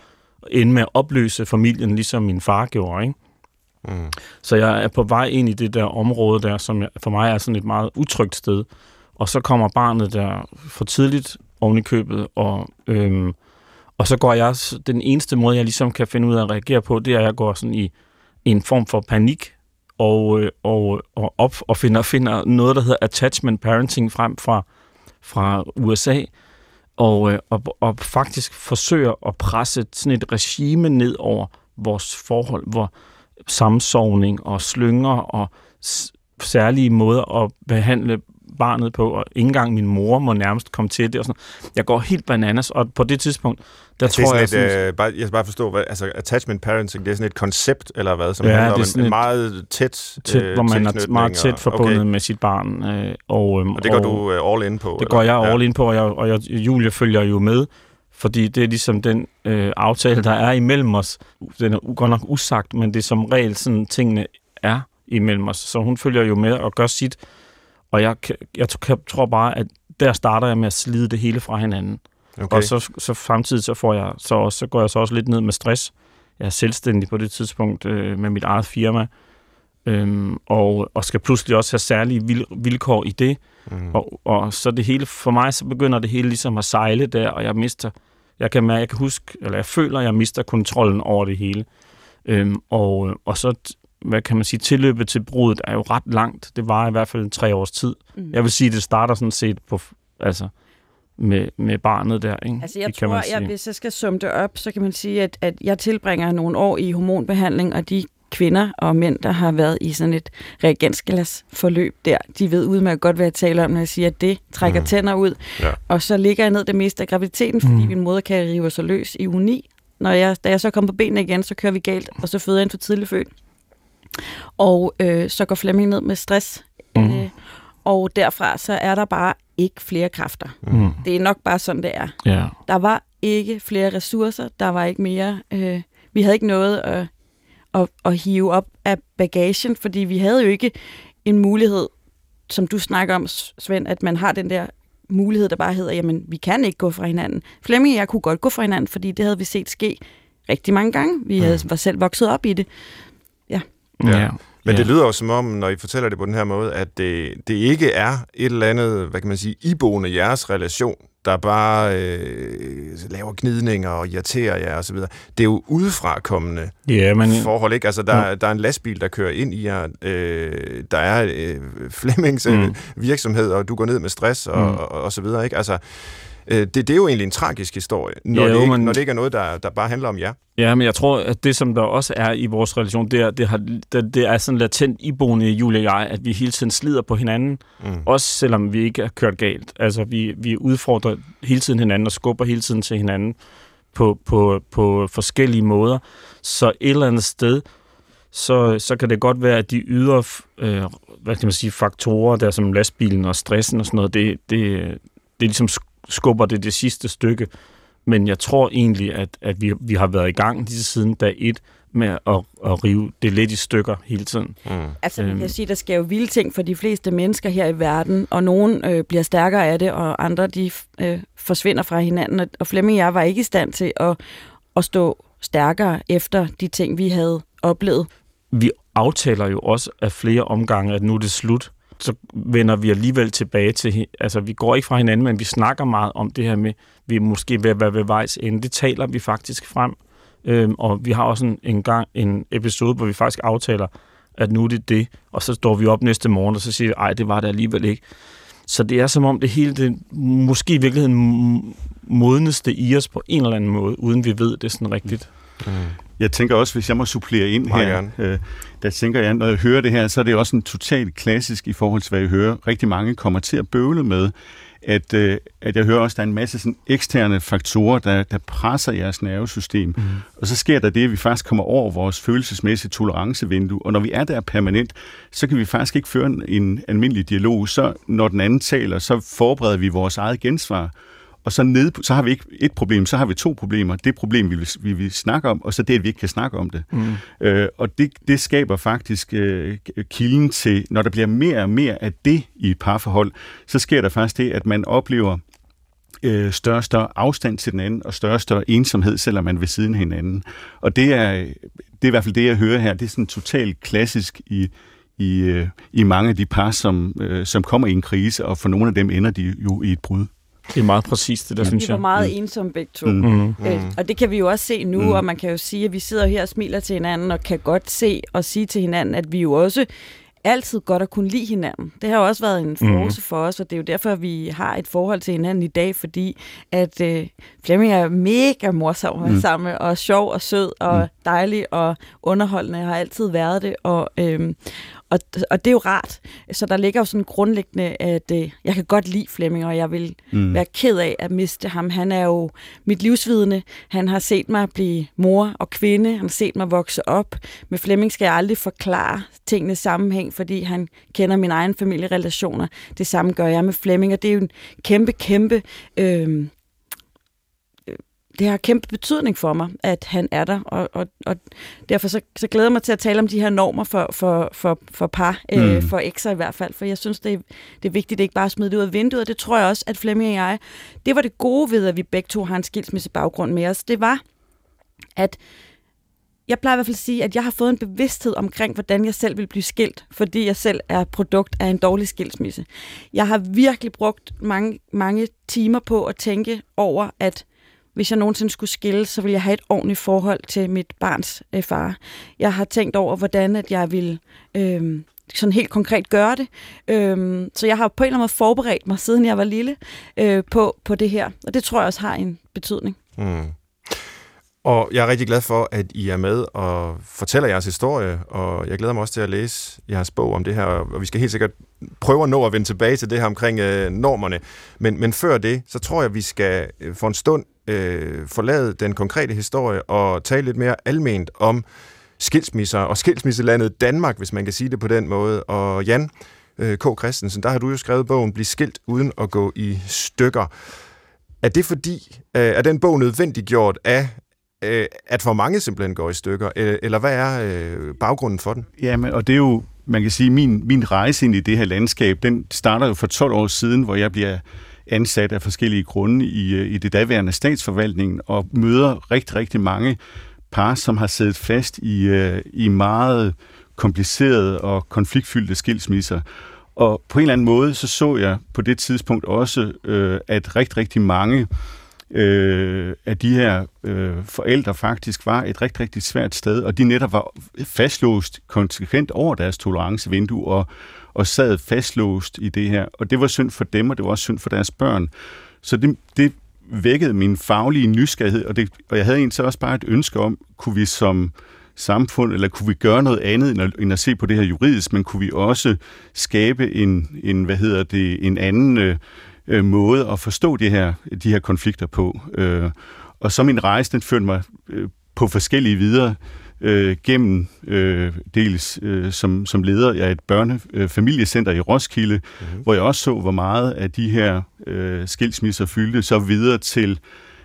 ende med at opløse familien, ligesom min far gjorde, ikke? Mm. Så jeg er på vej ind i det der område der, som for mig er sådan et meget utrygt sted. Og så kommer barnet der for tidligt oven i købet, og, øhm, og så går jeg, den eneste måde, jeg ligesom kan finde ud af at reagere på, det er, at jeg går sådan i, i en form for panik, og, øh, og, og op og finder, finder noget, der hedder attachment parenting frem fra, fra USA, og, øh, og, og faktisk forsøger at presse sådan et regime ned over vores forhold, hvor samsovning og slynger og særlige måder at behandle barnet på, og ikke engang min mor må nærmest komme til det. Og sådan. Jeg går helt bananas, og på det tidspunkt, der Altså, tror det er jeg... sådan Sådan, et, øh, bare, jeg skal bare forstå, hvad, altså attachment parenting, det er sådan et koncept, eller hvad, som Ja, handler det om en, en et- meget tæt, tæt, øh, hvor man er meget tæt forbundet Okay. med sit barn. Øh, og, øhm, Og det går og, du øh, all in på? Det går eller? jeg all in på, og, jeg, og jeg, Julie følger jo med, fordi det er ligesom den øh, aftale, der er imellem os. Den er godt nok usagt, men det er som regel sådan, tingene er imellem os. Så hun følger jo med og gør sit, og jeg, jeg t- tror bare, at der starter jeg med at slide det hele fra hinanden. Okay. Og så, så samtidig så, får jeg, så, også, så går jeg så også lidt ned med stress. Jeg er selvstændig på det tidspunkt øh, med mit eget firma, øhm, og, og skal pludselig også have særlige vil, vilkår i det. Mm. Og, og så det hele, for mig så begynder det hele ligesom at sejle der, og jeg mister, jeg kan, mærke- jeg kan huske, eller jeg føler, at jeg mister kontrollen over det hele. Øhm, og, og så, hvad kan man sige, tilløbet til brudet er jo ret langt. Det var i hvert fald en tre års tid. Mm. Jeg vil sige, det starter sådan set på, altså, med, med barnet der, ikke? Altså jeg det kan tror, man jeg, hvis jeg skal summe det op, så kan man sige, at, at jeg tilbringer nogle år i hormonbehandling, og de kvinder og mænd, der har været i sådan et reagensglas forløb der, de ved udmærket godt, hvad jeg taler om, når jeg siger, at det trækker Mm. tænder ud. Ja. Og så ligger jeg ned det meste af graviditeten, fordi Mm. min moder kan rive sig løs i 9. Når jeg, da jeg så kommer på benene igen, så kører vi galt, og så føder jeg en for tidlig født. Og øh, så går Flemming ned med stress. Mhm. Øh, og derfra så er der bare ikke flere kræfter. Mm. Det er nok bare sådan, det er. Ja. Der var ikke flere ressourcer, der var ikke mere... Øh, vi havde ikke noget at, at, at hive op af bagagen, fordi vi havde jo ikke en mulighed, som du snakker om, Svend, at man har den der mulighed, der bare hedder, jamen, vi kan ikke gå fra hinanden. Flemming og jeg kunne godt gå fra hinanden, fordi det havde vi set ske rigtig mange gange. Vi havde, var selv vokset op i det. Ja. Ja. ja. Men ja. det lyder jo som om, når I fortæller det på den her måde, at det, det ikke er et eller andet, hvad kan man sige, iboende i jeres relation, der bare øh, laver gnidninger og irriterer jer osv. Det er jo udefrakommende Ja, men... forhold, ikke? Altså, der, der er en lastbil, der kører ind i jer. Øh, der er øh, Flemmings øh, Mm. virksomhed, og du går ned med stress og, Mm. og, og så videre, ikke? Altså, øh, det, det er jo egentlig en tragisk historie, når, Ja, det, jo, ikke, men- når det ikke er noget, der, der bare handler om jer. Ja, men jeg tror, at det, som der også er i vores relation, det er, det, har, det, det er sådan latent iboende i Julie og jeg, at vi hele tiden slider på hinanden, Mm. også selvom vi ikke er kørt galt. Altså, vi, vi udfordrer hele tiden hinanden og skubber hele tiden til hinanden på, på, på forskellige måder. Så et eller andet sted, så, så kan det godt være, at de ydre øh, hvad kan man sige, faktorer, der som lastbilen og stressen og sådan noget, det, det, det ligesom skubber det det sidste stykke. Men jeg tror egentlig, at, at vi, vi har været i gang lige siden dag et med at, at rive det lidt i stykker hele tiden. Mm. Altså, man Øhm. kan sige, der sker jo vilde ting for de fleste mennesker her i verden, og nogen øh, bliver stærkere af det, og andre de øh, forsvinder fra hinanden. Og- Og Flemming og jeg var ikke i stand til at, at stå stærkere efter de ting, vi havde oplevet. Vi aftaler jo også af flere omgange, at nu er det slut. Så vender vi alligevel tilbage til, altså vi går ikke fra hinanden, men vi snakker meget om det her med, vi måske ved være ved vejs ende. Det taler vi faktisk frem. Øhm, og vi har også en, en gang en episode, hvor vi faktisk aftaler, at nu er det det, og så står vi op næste morgen, og så siger vi, ej, det var det alligevel ikke. Så det er som om det hele, det måske i virkeligheden modneste i os på en eller anden måde, uden vi ved det sådan rigtigt. Mm. Jeg tænker også, hvis jeg må supplere ind Meget her, gerne. øh, der tænker jeg, når jeg hører det her, så er det også en totalt klassisk i forhold til, hvad jeg hører. Rigtig mange kommer til at bøvle med, at, øh, at jeg hører også, at der er en masse sådan eksterne faktorer, der, der presser jeres nervesystem. Mm. Og så sker der det, at vi faktisk kommer over vores følelsesmæssige tolerancevindue. Og når vi er der permanent, så kan vi faktisk ikke føre en, en almindelig dialog. Så når den anden taler, så forbereder vi vores eget gensvar. Og så, nede, så har vi ikke et problem, så har vi to problemer. Det problem, vi vil, vi vil snakke om, og så det, at vi ikke kan snakke om det. Mm. Øh, og det, det skaber faktisk øh, kilden til, når der bliver mere og mere af det i et parforhold, så sker der faktisk det, at man oplever øh, større og større afstand til den anden, og større og større ensomhed, selvom man er ved siden af hinanden. Og det er, det er i hvert fald det, jeg hører her. Det er sådan totalt klassisk i, i, øh, i mange af de par, som, øh, som kommer i en krise, og for nogle af dem ender de jo i et brud. Det er meget præcist, det der, synes Vi var jeg. meget ensomme begge to. Mm. Mm. Øh, og det kan vi jo også se nu, Mm. mm. og man kan jo sige, at vi sidder her og smiler til hinanden, og kan godt se og sige til hinanden, at vi jo også altid godt at kunne lide hinanden. Det har jo også været en force mm. for os, og det er jo derfor, at vi har et forhold til hinanden i dag, fordi at øh, Flemming er mega morsom at Mm. mm. sammen, og sjov og sød og Mm. mm. dejlig og underholdende, har altid været det, og, øhm, og, og det er jo rart. Så der ligger jo sådan grundlæggende, at øh, jeg kan godt lide Flemming, og jeg vil mm. være ked af at miste ham. Han er jo mit livsvidende. Han har set mig blive mor og kvinde. Han har set mig vokse op. Med Flemming skal jeg aldrig forklare tingene sammenhæng, fordi han kender mine egne familierelationer. Det samme gør jeg med Flemming, og det er jo en kæmpe, kæmpe... Øh, det har kæmpe betydning for mig, at han er der, og, og, og derfor så, så glæder jeg mig til at tale om de her normer for, for, for, for par, øh, mm. øh, for ekser i hvert fald, for jeg synes, det er, det er vigtigt, at ikke bare smide det ud af vinduet, og det tror jeg også, at Flemming og jeg, det var det gode ved, at vi begge to har en skilsmisse baggrund med os, det var, at jeg plejer i hvert fald at sige, at jeg har fået en bevidsthed omkring, hvordan jeg selv vil blive skilt, fordi jeg selv er produkt af en dårlig skilsmisse. Jeg har virkelig brugt mange, mange timer på at tænke over, at hvis jeg nogensinde skulle skille, så ville jeg have et ordentligt forhold til mit barns øh, far. Jeg har tænkt over, hvordan at jeg ville øh, sådan helt konkret gøre det. Øh, så jeg har på en eller anden måde forberedt mig, siden jeg var lille, øh, på, på det her. Og det tror jeg også har en betydning. Mm. Og jeg er rigtig glad for, at I er med og fortæller jeres historie, og jeg glæder mig også til at læse jeres bog om det her, og vi skal helt sikkert prøve at nå at vende tilbage til det her omkring øh, normerne. Men, men før det, så tror jeg, vi skal øh, for en stund øh, forlade den konkrete historie og tale lidt mere alment om skilsmisser og skilsmisselandet Danmark, hvis man kan sige det på den måde. Og Jan øh, K. Christensen, der har du jo skrevet bogen Bliv skilt uden at gå i stykker. Er det fordi, øh, er den bog nødvendiggjort af, øh, at for mange simpelthen går i stykker, øh, eller hvad er øh, baggrunden for den? Jamen, og det er jo, man kan sige, min, min rejse ind i det her landskab, den starter jo for 12 år siden, hvor jeg bliver ansat af forskellige grunde i, øh, i det daværende statsforvaltning og møder rigtig, rigtig mange par, som har siddet fast i, øh, i meget komplicerede og konfliktfyldte skilsmisser. Og på en eller anden måde, så så jeg på det tidspunkt også, øh, at rigtig, rigtig mange øh, at de her øh, forældre faktisk var et rigtig, rigtig svært sted, og de netop var fastlåst konsekvent over deres tolerancevindue, og, og sad fastlåst i det her. Og det var synd for dem, og det var også synd for deres børn. Så det, det vækkede min faglige nysgerrighed, og, det, og jeg havde egentlig så også bare et ønske om, kunne vi som samfund, eller kunne vi gøre noget andet end at, end at se på det her juridisk, men kunne vi også skabe en, en hvad hedder det, en anden øh, øh, måde at forstå de her, de her konflikter på. Øh, og så min rejse, den førte mig øh, på forskellige videre øh, gennem øh, dels øh, som, som leder af et børnefamiliecenter øh, i Roskilde, mm-hmm. hvor jeg også så, hvor meget af de her øh, skilsmisser fyldte, så videre til,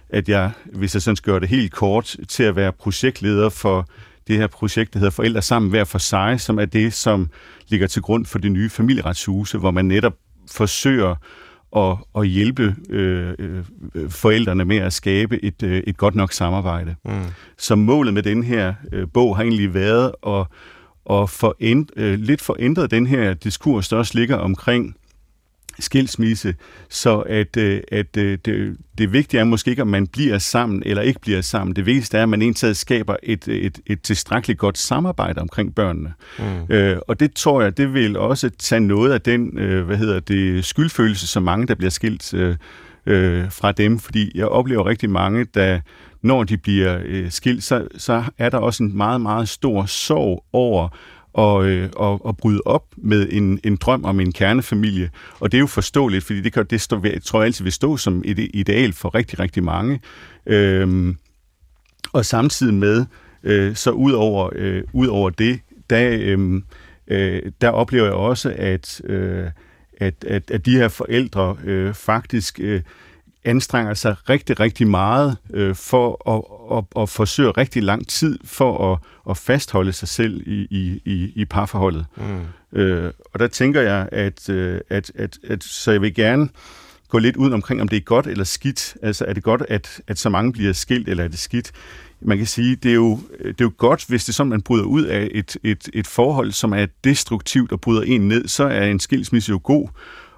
at jeg, hvis jeg sådan skal gøre det helt kort, til at være projektleder for det her projekt, der hedder Forældre sammen hver for sig, som er det, som ligger til grund for det nye familieretshuse, hvor man netop forsøger at, at hjælpe øh, øh, forældrene med at skabe et, øh, et godt nok samarbejde. Mm. Så målet med den her øh, bog har egentlig været at, at forænd, øh, lidt forændre den her diskurs, der også ligger omkring skilsmisse, så at, øh, at øh, det, det vigtige er måske ikke, om man bliver sammen eller ikke bliver sammen. Det vigtigste er, at man egentlig skaber et, et, et tilstrækkeligt godt samarbejde omkring børnene. Mm. Øh, og det tror jeg, det vil også tage noget af den, øh, hvad hedder det, skyldfølelse, som mange, der bliver skilt øh, øh, fra dem, fordi jeg oplever rigtig mange, der når de bliver øh, skilt, så, så er der også en meget, meget stor sorg over og, øh, og, og bryde op med en, en drøm om en kernefamilie. Og det er jo forståeligt, fordi det, kan, det står, jeg tror jeg altid vil stå som et ideal for rigtig, rigtig mange. Øhm, og samtidig med, øh, så ud over, øh, ud over det, der, øh, øh, der oplever jeg også, at, øh, at, at, at de her forældre øh, faktisk... Øh, anstrenger sig rigtig, rigtig meget øh, for at, at, at forsøge rigtig lang tid for at, at fastholde sig selv i, i, i, i parforholdet. Mm. Øh, og der tænker jeg, at, øh, at, at, at så jeg vil gerne gå lidt ud omkring, om det er godt eller skidt. Altså er det godt, at, at så mange bliver skilt, eller er det skidt? Man kan sige, det er jo, det er jo godt, hvis det er sådan, man bryder ud af et, et, et forhold, som er destruktivt og bryder en ned, så er en skilsmisse jo god.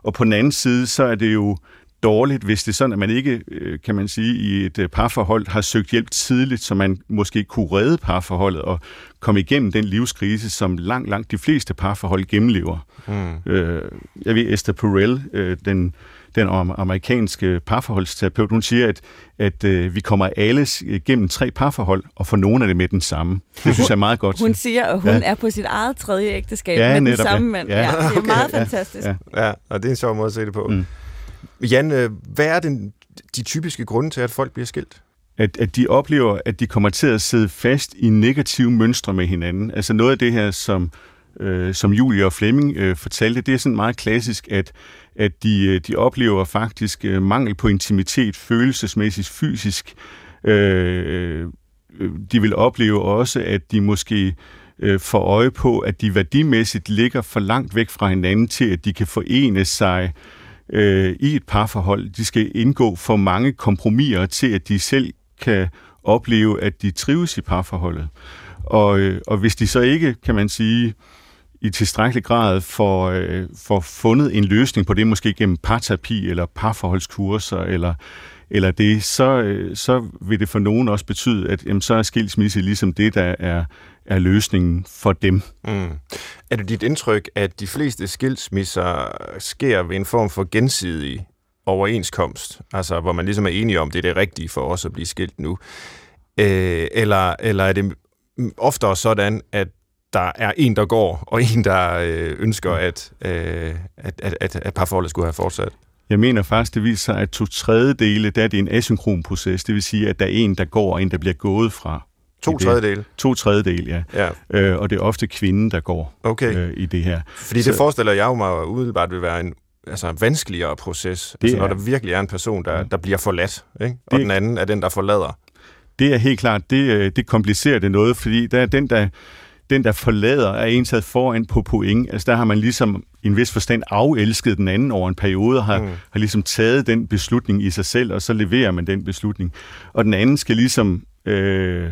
Og på den anden side, så er det jo dårligt, hvis det er sådan, at man ikke, øh, kan man sige, i et øh, parforhold har søgt hjælp tidligt, så man måske kunne redde parforholdet og komme igennem den livskrise, som langt, langt de fleste parforhold gennemlever. Mm. Øh, jeg ved, Esther Perel, øh, den, den amerikanske parforholdsterapeut, hun siger, at, at øh, vi kommer alle gennem tre parforhold, og for nogle af det med den samme. Det synes jeg er meget godt. Hun siger, at hun ja. er på sit eget tredje ægteskab ja, med netop, den samme mand. Ja. Ja, det er okay, meget fantastisk. Ja. ja, og det er en sjov måde at se det på. Mm. Jan, øh, hvad er den, de typiske grunde til, at folk bliver skilt? At, at de oplever, at de kommer til at sidde fast i negative mønstre med hinanden. Altså noget af det her, som, øh, som Julie og Flemming øh, fortalte, det er sådan meget klassisk, at, at de, øh, de oplever faktisk øh, mangel på intimitet, følelsesmæssigt, fysisk. Øh, øh, de vil opleve også, at de måske øh, får øje på, at de værdimæssigt ligger for langt væk fra hinanden til, at de kan forene sig øh, Øh, i et parforhold. De skal indgå for mange kompromiser til, at de selv kan opleve, at de trives i parforholdet. Og, øh, og hvis de så ikke, kan man sige, i tilstrækkelig grad får, øh, får fundet en løsning på det, måske gennem parterapi eller parforholdskurser eller, eller det, så, øh, så vil det for nogen også betyde, at jamen, så er skilsmisse ligesom det, der er, er løsningen for dem. Mm. Er det dit indtryk, at de fleste skilsmisser sker ved en form for gensidig overenskomst, altså hvor man ligesom er enige om, det er det rigtige for os at blive skilt nu? Øh, eller, eller er det oftere sådan, at der er en, der går, og en, der øh, ønsker, at, øh, at, at, at, at parforholdet skulle have fortsat? Jeg mener faktisk, det viser sig, at to tredjedele, der er det en asynkron proces. Det vil sige, at der er en, der går, og en, der bliver gået fra. To tredjedele? To tredjedele, ja. ja. Øh, og det er ofte kvinden, der går okay. øh, i det her. Fordi Så, det forestiller jeg jo mig umiddelbart vil være en altså en vanskeligere proces, det altså, når er, der virkelig er en person, der, der bliver forladt, ikke? og det, den anden er den, der forlader. Det er helt klart, det, øh, det komplicerer det noget, fordi der er den, der den, der forlader, er en taget foran på point. Altså der har man ligesom i en vis forstand afelsket den anden over en periode, og har, mm. har ligesom taget den beslutning i sig selv, og så leverer man den beslutning. Og den anden skal ligesom... Øh,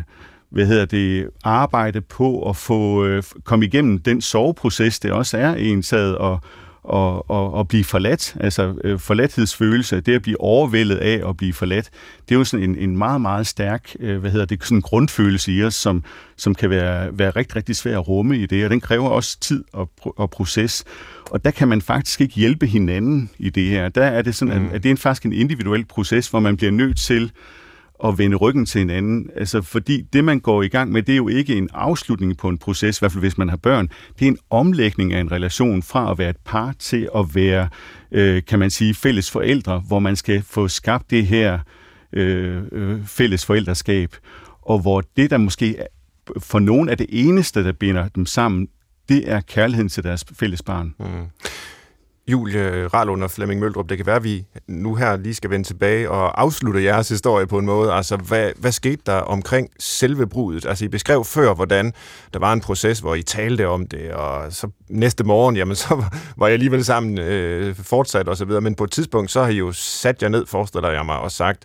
hvad hedder det, arbejde på at få øh, komme igennem den soveproces, det også er en taget og, og, og, og blive forladt, altså øh, forladthedsfølelse, det at blive overvældet af at blive forladt, det er jo sådan en, en meget, meget stærk, øh, hvad hedder det, sådan en grundfølelse i os, som, som kan være, være rigtig, rigtig svær at rumme i det, og den kræver også tid og, og proces. Og der kan man faktisk ikke hjælpe hinanden i det her. Der er det sådan, mm. at, at det er faktisk en individuel proces, hvor man bliver nødt til at vende ryggen til hinanden. Altså, fordi det, man går i gang med, det er jo ikke en afslutning på en proces, i hvert fald hvis man har børn. Det er en omlægning af en relation fra at være et par til at være, øh, kan man sige, fælles forældre, hvor man skal få skabt det her øh, øh fælles forældreskab, og hvor det, der måske for nogen er det eneste, der binder dem sammen, det er kærligheden til deres fælles barn. Mm. Julie Ralund og Flemming Møldrup, det kan være, at vi nu her lige skal vende tilbage og afslutte jeres historie på en måde. Altså, hvad, hvad skete der omkring selve brudet? Altså, I beskrev før, hvordan der var en proces, hvor I talte om det, og så næste morgen, jamen, så var jeg alligevel sammen øh, fortsat og så videre. Men på et tidspunkt, så har I jo sat jer ned, forestiller jeg mig, og sagt,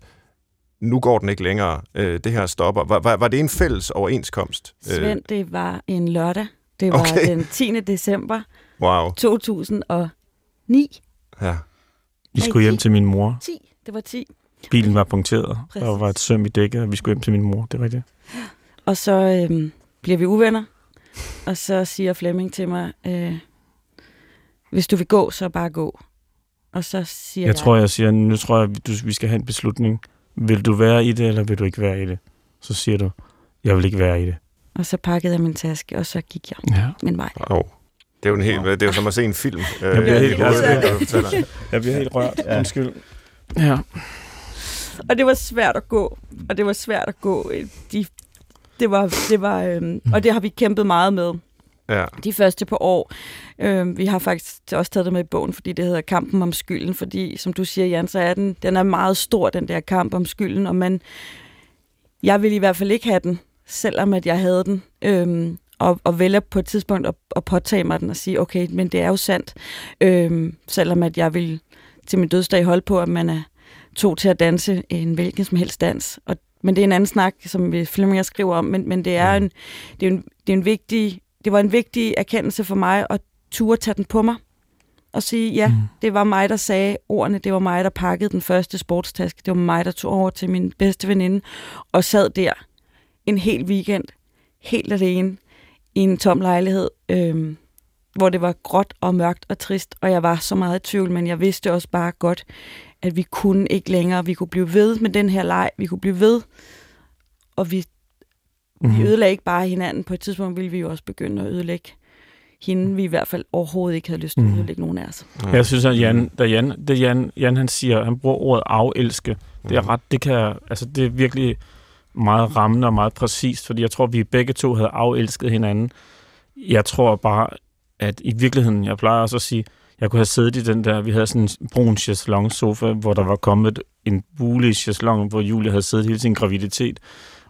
nu går den ikke længere, øh, det her stopper. Var, var, var det en fælles overenskomst? Svend, det var en lørdag. Det var okay. den 10. december wow. 2000 og 9. Ja. Vi skulle hjem til min mor. 10. Det var 10. Bilen var punkteret. Præcis. Der var et søm i dækket, og vi skulle hjem til min mor. Det var det. Og så øhm, bliver vi uvenner. Og så siger Flemming til mig, øh, hvis du vil gå, så bare gå. Og så siger jeg... Jeg tror, jeg siger, nu tror jeg, du, vi skal have en beslutning. Vil du være i det, eller vil du ikke være i det? Så siger du, jeg vil ikke være i det. Og så pakkede jeg min taske, og så gik jeg ja. min vej. Oh. Det er jo, en helt, det er jo som at se en film. Jeg bliver helt, rørt. jeg bliver helt rørt. Undskyld. Ja. Og det var svært at gå. Og det var svært at gå. De, det var, det var, øhm, og det har vi kæmpet meget med. Ja. De første par år. Øhm, vi har faktisk også taget det med i bogen, fordi det hedder Kampen om skylden. Fordi, som du siger, Jan, så er den, den er meget stor, den der kamp om skylden. Og man, jeg vil i hvert fald ikke have den, selvom at jeg havde den. Øhm, og, og vælger på et tidspunkt at, at påtage mig den og sige, okay, men det er jo sandt, øhm, selvom at jeg vil til min dødsdag holde på, at man er to til at danse en hvilken som helst dans. Og, men det er en anden snak, som vi Flemming skriver om, men, men det er en, det er en, det er en vigtig, det var en vigtig erkendelse for mig at turde tage den på mig, og sige, ja, mm. det var mig, der sagde ordene, det var mig, der pakkede den første sportstaske, det var mig, der tog over til min bedste veninde, og sad der en hel weekend, helt alene, i en tom lejlighed, øhm, hvor det var gråt og mørkt og trist, og jeg var så meget i tvivl, men jeg vidste også bare godt, at vi kunne ikke længere, vi kunne blive ved med den her leg, vi kunne blive ved, og vi, mm. vi Mhm. ødelagde ikke bare hinanden, på et tidspunkt ville vi jo også begynde at ødelægge hende, vi i hvert fald overhovedet ikke havde lyst til at Mhm. ødelægge nogen af os. Jeg synes, at Jan, da Jan, det Jan, Jan han siger, han bruger ordet afelske. Det er ret, det kan, altså det er virkelig meget rammende og meget præcist, fordi jeg tror, vi begge to havde afelsket hinanden. Jeg tror bare, at i virkeligheden, jeg plejer også at sige, jeg kunne have siddet i den der, vi havde sådan en brun chaiselong sofa, hvor der var kommet en bule i chaiselongen, hvor Julie havde siddet hele sin graviditet.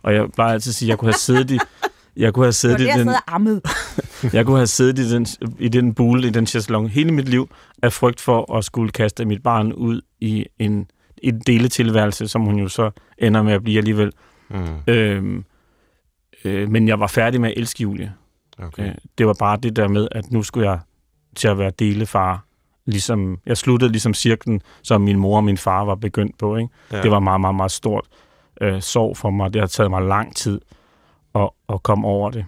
Og jeg plejer altid at sige, at jeg kunne have siddet i, jeg kunne have siddet i den, ammet. jeg kunne have siddet i den, i den bule, i den chaiselong, hele mit liv, af frygt for at skulle kaste mit barn ud i en, en deletilværelse, som hun jo så ender med at blive alligevel. Mm. Øhm, øh, men jeg var færdig med at elske Julie. Okay. Øh, det var bare det der med, at nu skulle jeg til at være delefar. Ligesom, jeg sluttede ligesom cirklen, som min mor og min far var begyndt på. Ikke? Ja. Det var meget, meget, meget stort øh, sorg for mig. Det har taget mig lang tid at, at komme over det.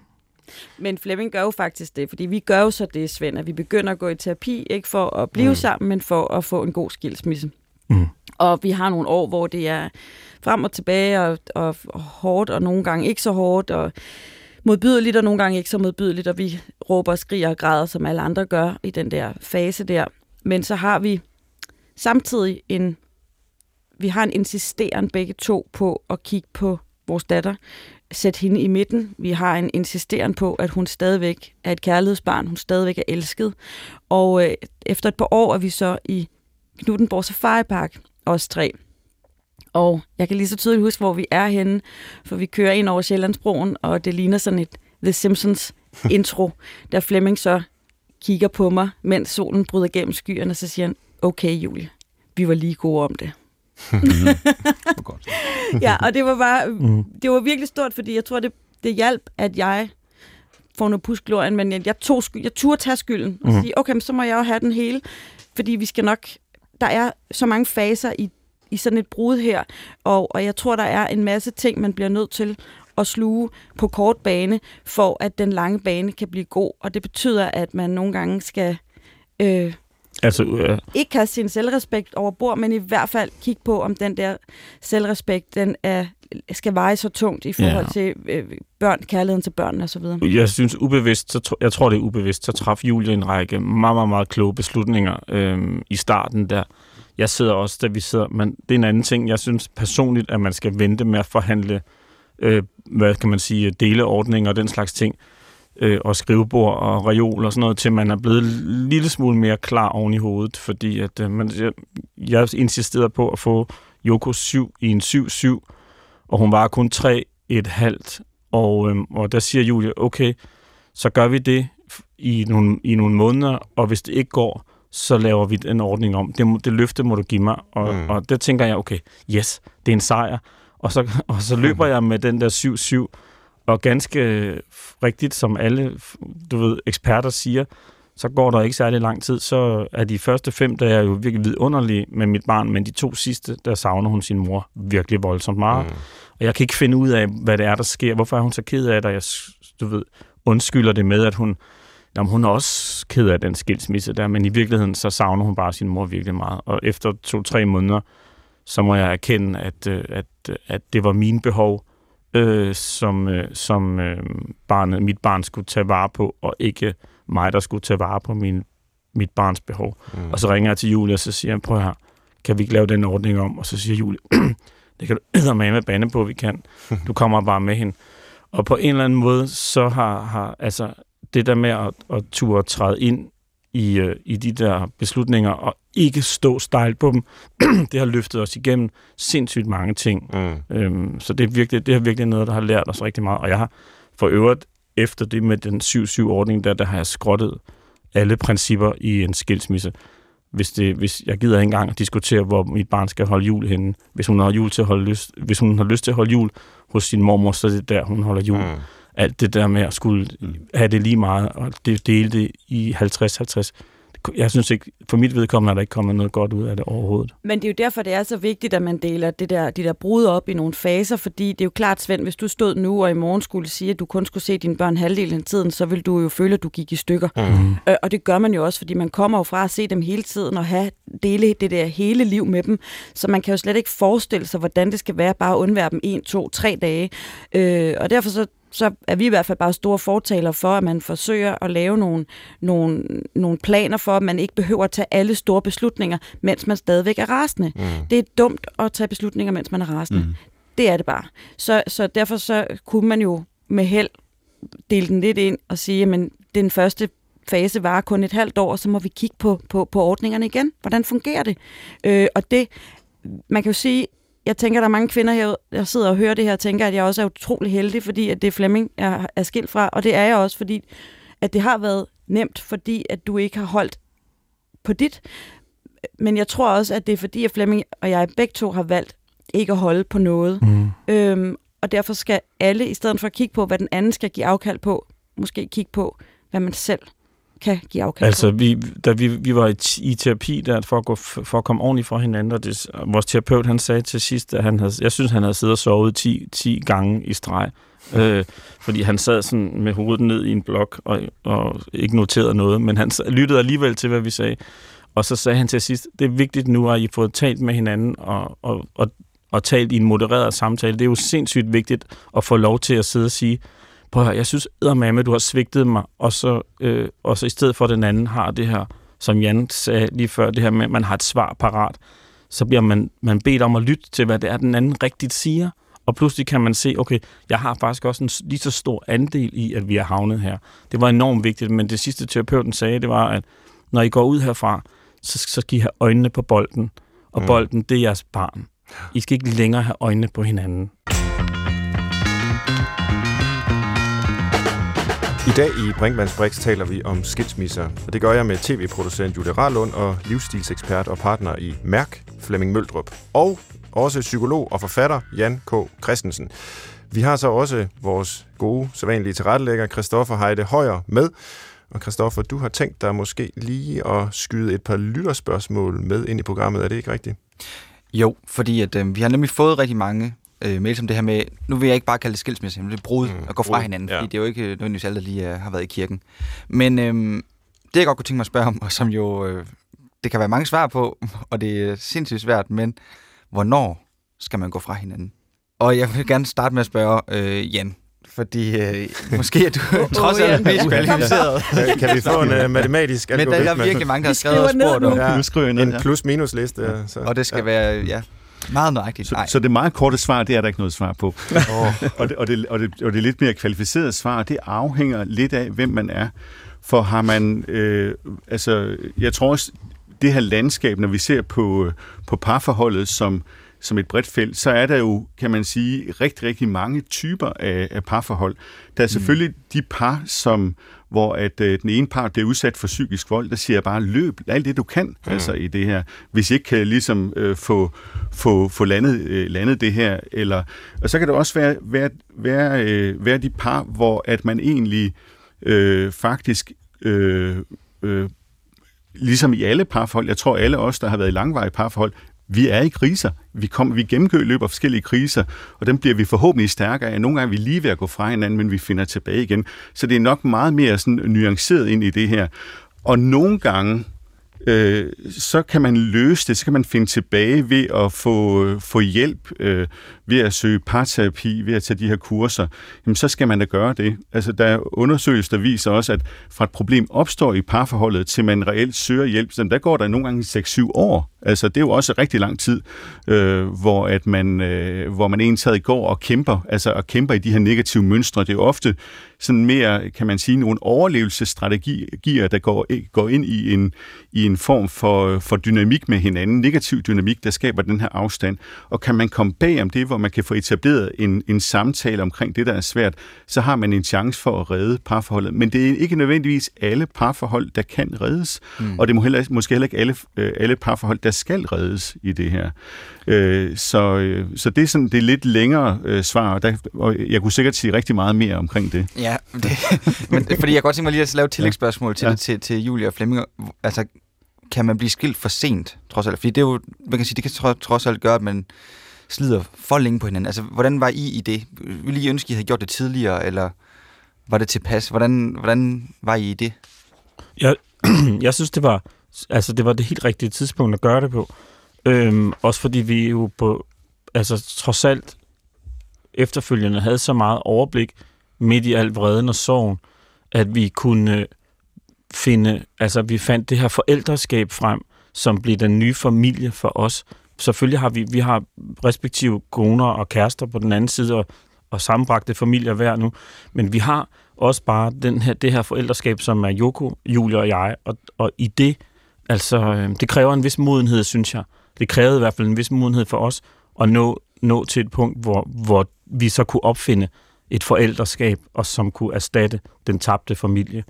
Men Flemming gør jo faktisk det, fordi vi gør jo så det, Svend, at vi begynder at gå i terapi, ikke for at blive Mm. mm. sammen, men for at få en god skilsmisse. Mm. Og vi har nogle år, hvor det er frem og tilbage og, og, og hårdt, og nogle gange ikke så hårdt, og modbydeligt, og nogle gange ikke så modbydeligt, og vi råber, skriger og græder, som alle andre gør i den der fase der. Men så har vi samtidig en, vi har en insisteren begge to på at kigge på vores datter, sætte hende i midten. Vi har en insisteren på, at hun stadigvæk er et kærlighedsbarn, hun stadigvæk er elsket. Og øh, efter et par år er vi så i Knuttenborg Safari Park, os tre. Og jeg kan lige så tydeligt huske, hvor vi er henne, for vi kører ind over Sjællandsbroen, og det ligner sådan et The Simpsons intro, der Flemming så kigger på mig, mens solen bryder gennem skyerne, og så siger han, okay Julie, vi var lige gode om det. For godt. ja, og det var bare, Mm. det var virkelig stort, fordi jeg tror, det, det hjalp, at jeg får noget pusglorien, men jeg, jeg, tog sky, jeg turde tage skylden og Mhm. sige, okay, men så må jeg jo have den hele, fordi vi skal nok, der er så mange faser i, i sådan et brud her, og, og jeg tror, der er en masse ting, man bliver nødt til at sluge på kort bane, for at den lange bane kan blive god, og det betyder, at man nogle gange skal øh, Altså, øh, ikke kaste sin selvrespekt over bord, men i hvert fald kigge på, om den der selvrespekt, den er, skal veje så tungt i forhold Ja. til øh, børn, kærligheden til børnene osv. jeg synes ubevidst, så jeg tror det er ubevidst, så traf Julie en række meget, meget, meget kloge beslutninger øhm, i starten der. Jeg sidder også, da vi sidder, men det er en anden ting. Jeg synes personligt, at man skal vente med at forhandle, øh, hvad kan man sige, deleordninger og den slags ting, øh, og skrivebord og reol og sådan noget, til man er blevet en lille smule mere klar oven i hovedet, fordi at, øh, man, jeg, jeg insisterede på at få Yoko 7 i en 7-7, og hun var kun 3 et halvt, og, øhm, og der siger Julie, okay, så gør vi det i nogle, i nogle måneder, og hvis det ikke går, så laver vi den ordning om. Det, det løfte må du give mig. Og, Mm. mm. og der tænker jeg, okay, yes, det er en sejr. Og så, og så løber jeg med den der 7-7, og ganske rigtigt, som alle du ved, eksperter siger, så går der ikke særlig lang tid, så er de første fem, der er jo virkelig vidunderlige med mit barn, men de to sidste, der savner hun sin mor virkelig voldsomt meget. Mm. Og jeg kan ikke finde ud af, hvad det er, der sker. Hvorfor er hun så ked af det? Jeg, du ved, undskylder det med, at hun, jamen, hun er også ked af den skilsmisse der, men i virkeligheden, så savner hun bare sin mor virkelig meget. Og efter to-tre måneder, så må jeg erkende, at, øh, at, øh, at det var mine behov, øh, som, øh, som øh, barnet, mit barn skulle tage vare på, og ikke mig, der skulle tage vare på min, mit barns behov. Mm. Og så ringer jeg til Julie, og så siger jeg, prøv her, kan vi ikke lave den ordning om? Og så siger Julie, det kan du med med bande på, vi kan. Du kommer bare med hende. Og på en eller anden måde, så har, har altså, det der med at, at turde træde ind i, øh, i de der beslutninger, og ikke stå stejlt på dem, det har løftet os igennem sindssygt mange ting. Mm. Øhm, så det er, virkelig, det er virkelig noget, der har lært os rigtig meget. Og jeg har for øvrigt, efter det med den 7-7-ordning, der, der har jeg skrottet alle principper i en skilsmisse. Hvis, det, hvis jeg gider ikke engang at diskutere, hvor mit barn skal holde jul henne. Hvis hun har jul til at holde lyst, hvis hun har lyst til at holde jul hos sin mormor, så er det der, hun holder jul. Mm. Mm. Alt det der med at skulle have det lige meget, og det dele det i 50-50, det jeg synes ikke, for mit vedkommende er der ikke kommet noget godt ud af det overhovedet. Men det er jo derfor, det er så vigtigt, at man deler det der, de der brud op i nogle faser, fordi det er jo klart, Svend, hvis du stod nu og i morgen skulle sige, at du kun skulle se dine børn halvdelen af tiden, så vil du jo føle, at du gik i stykker. Mm. Øh, og det gør man jo også, fordi man kommer jo fra at se dem hele tiden og have dele det der hele liv med dem, så man kan jo slet ikke forestille sig, hvordan det skal være bare at undvære dem en, to, tre dage. Øh, og derfor så så er vi i hvert fald bare store fortaler for, at man forsøger at lave nogle, nogle, nogle planer for, at man ikke behøver at tage alle store beslutninger, mens man stadigvæk er rasende. Mm. Det er dumt at tage beslutninger, mens man er rasende. Mm. Det er det bare. Så, så derfor så kunne man jo med held dele den lidt ind og sige, at den første fase varer kun et halvt år, og så må vi kigge på, på, på ordningerne igen. Hvordan fungerer det? Øh, og det, man kan jo sige, jeg tænker, der er mange kvinder her, der sidder og hører det her, og tænker, at jeg også er utrolig heldig, fordi at det er Flemming, jeg er skilt fra. Og det er jeg også, fordi at det har været nemt, fordi at du ikke har holdt på dit. Men jeg tror også, at det er fordi, at Flemming og jeg begge to har valgt ikke at holde på noget. Mm. Øhm, og derfor skal alle, i stedet for at kigge på, hvad den anden skal give afkald på, måske kigge på, hvad man selv kan give afkald Altså, vi, da vi, vi var i, i terapi der, for at, gå, for at komme ordentligt fra hinanden, og det, vores terapeut, han sagde til sidst, at han havde, jeg synes, han havde siddet og sovet 10, 10 gange i streg. Øh, fordi han sad sådan med hovedet ned i en blok og, og ikke noterede noget, men han lyttede alligevel til, hvad vi sagde. Og så sagde han til sidst, det er vigtigt nu, at I får talt med hinanden og, og, og, og talt i en modereret samtale. Det er jo sindssygt vigtigt at få lov til at sidde og sige, prøv at høre, jeg synes eddermame, du har svigtet mig, og så, øh, og så i stedet for, den anden har det her, som Jan sagde lige før, det her med, at man har et svar parat, så bliver man, man bedt om at lytte til, hvad det er, den anden rigtigt siger, og pludselig kan man se, okay, jeg har faktisk også en lige så stor andel i, at vi er havnet her. Det var enormt vigtigt, men det sidste terapeuten sagde, det var, at når I går ud herfra, så, så skal I have øjnene på bolden, og mm. bolden, det er jeres barn. I skal ikke længere have øjnene på hinanden. Dag i Brinkmanns Brix taler vi om skilsmisser, og det gør jeg med tv-producent Julie Rarlund og livsstilsekspert og partner i Mærk, Flemming Møldrup, og også psykolog og forfatter Jan K. Christensen. Vi har så også vores gode, sædvanlige tilrettelægger, Christoffer Heide Højer, med. Og Christoffer, du har tænkt dig måske lige at skyde et par lytterspørgsmål med ind i programmet. Er det ikke rigtigt? Jo, fordi at, øh, vi har nemlig fået rigtig mange øh, mails om det her med, nu vil jeg ikke bare kalde det skilsmisse, men det er brud mm, at gå fra brud, hinanden, ja. fordi det er jo ikke nødvendigvis alle, der lige uh, har været i kirken. Men øh, det, jeg godt kunne tænke mig at spørge om, og som jo, øh, det kan være mange svar på, og det er sindssygt svært, men hvornår skal man gå fra hinanden? Og jeg vil gerne starte med at spørge øh, Jan, fordi øh, måske er du trods alt mest kvalificeret. kan vi få en uh, matematisk Men der er virkelig mange, der har skrevet og spurgt om. Ja, en plus-minus-liste. Ja. Så. Og det skal ja. være, ja, meget nøjagtigt. Så, så det meget korte svar, det er der ikke noget svar på. oh. og, det, og, det, og, det, og det lidt mere kvalificerede svar, det afhænger lidt af, hvem man er. For har man, øh, altså, jeg tror også, det her landskab, når vi ser på, på parforholdet som, som et bredt felt, så er der jo, kan man sige, rigtig, rigtig mange typer af, af parforhold. Der er mm. selvfølgelig mm. de par, som hvor at øh, den ene part bliver udsat for psykisk vold, der siger jeg bare, løb alt det, du kan mm. altså i det her. Hvis I ikke kan ligesom øh, få, få, få landet, øh, landet det her. Eller, og så kan det også være, være, være, øh, være de par, hvor at man egentlig øh, faktisk øh, øh, ligesom i alle parforhold, jeg tror alle os, der har været i langvarige parforhold, vi er i kriser. Vi, kom, vi gennemgår løber forskellige kriser, og dem bliver vi forhåbentlig stærkere af. Nogle gange er vi lige ved at gå fra hinanden, men vi finder tilbage igen. Så det er nok meget mere sådan nuanceret ind i det her. Og nogle gange, øh, så kan man løse det, så kan man finde tilbage ved at få, øh, få hjælp, øh, ved at søge parterapi, ved at tage de her kurser, jamen så skal man da gøre det. Altså der er undersøgelser, der viser også, at fra et problem opstår i parforholdet, til man reelt søger hjælp, så der går der nogle gange 6-7 år. Altså det er jo også rigtig lang tid, øh, hvor at man, øh, hvor man egentlig går og kæmper, altså og kæmper i de her negative mønstre. Det er jo ofte sådan mere, kan man sige, nogle overlevelsesstrategier, der går, går ind i en, i en form for, for dynamik med hinanden, negativ dynamik, der skaber den her afstand. Og kan man komme bag om det, hvor man kan få etableret en, en samtale omkring det, der er svært, så har man en chance for at redde parforholdet. Men det er ikke nødvendigvis alle parforhold, der kan reddes, mm. og det må heller, måske heller ikke alle, øh, alle parforhold, der skal reddes i det her. Øh, så, så det er sådan det er lidt længere øh, svar, og, der, og jeg kunne sikkert sige rigtig meget mere omkring det. Ja, Ja, det, men, fordi jeg godt tænke mig lige at lave et tillægsspørgsmål til, ja. det, til, til Julia og Flemming. Altså, kan man blive skilt for sent, trods alt? Fordi det er jo, man kan sige, det kan trods alt gøre, at man slider for længe på hinanden. Altså, hvordan var I i det? Ville I ønske, I havde gjort det tidligere, eller var det tilpas? Hvordan, hvordan var I i det? Jeg, jeg synes, det var, altså, det var det helt rigtige tidspunkt at gøre det på. Øhm, også fordi vi jo på, altså trods alt efterfølgende havde så meget overblik midt i al vreden og sorgen, at vi kunne øh, finde, altså vi fandt det her forældreskab frem, som blev den nye familie for os. Selvfølgelig har vi, vi har respektive koner og kærester på den anden side, og, og sammenbragte familier hver nu, men vi har også bare den her, det her forældreskab, som er Joko, Julia og jeg, og, og i det, altså, øh, det kræver en vis modenhed, synes jeg. Det krævede i hvert fald en vis modenhed for os at nå, nå til et punkt, hvor, hvor vi så kunne opfinde et forældreskab, og som kunne erstatte den tabte familie.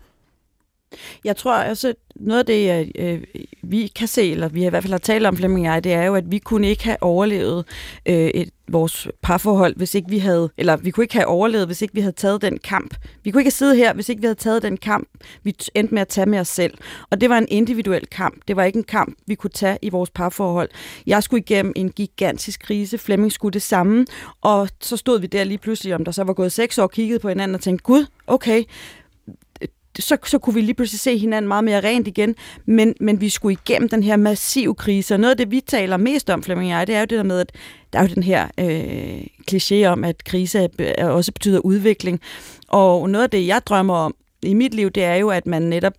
Jeg tror også, noget af det, øh, vi kan se, eller vi har i hvert fald har talt om, Flemming og jeg, det er jo, at vi kunne ikke have overlevet øh, et, vores parforhold, hvis ikke vi havde, eller vi kunne ikke have overlevet, hvis ikke vi havde taget den kamp. Vi kunne ikke have siddet her, hvis ikke vi havde taget den kamp, vi endte med at tage med os selv. Og det var en individuel kamp. Det var ikke en kamp, vi kunne tage i vores parforhold. Jeg skulle igennem en gigantisk krise, Flemming skulle det samme, og så stod vi der lige pludselig, om der så var gået seks år, kiggede på hinanden og tænkte, gud, okay, så, så kunne vi lige pludselig se hinanden meget mere rent igen, men, men vi skulle igennem den her massive krise, og noget af det, vi taler mest om, Flemming og jeg, det er jo det der med, at der er jo den her øh, kliché om, at krise også betyder udvikling, og noget af det, jeg drømmer om i mit liv, det er jo, at man netop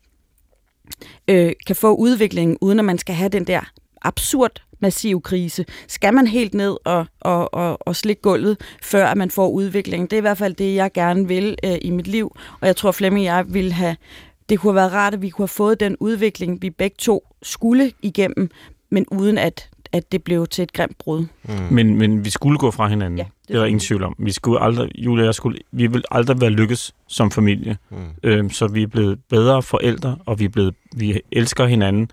øh, kan få udvikling, uden at man skal have den der absurd massiv krise. Skal man helt ned og, og, og, og slikke gulvet, før at man får udvikling? Det er i hvert fald det, jeg gerne vil øh, i mit liv, og jeg tror, Flemming og jeg vil have det kunne have været rart, at vi kunne have fået den udvikling, vi begge to skulle igennem, men uden at, at det blev til et grimt brud. Mm. Men, men vi skulle gå fra hinanden. Ja, det, det er der ingen tvivl om. Vi skulle aldrig, Julia jeg skulle, vi vil aldrig være lykkes som familie. Mm. Øhm, så vi er blevet bedre forældre, og vi, er blevet, vi elsker hinanden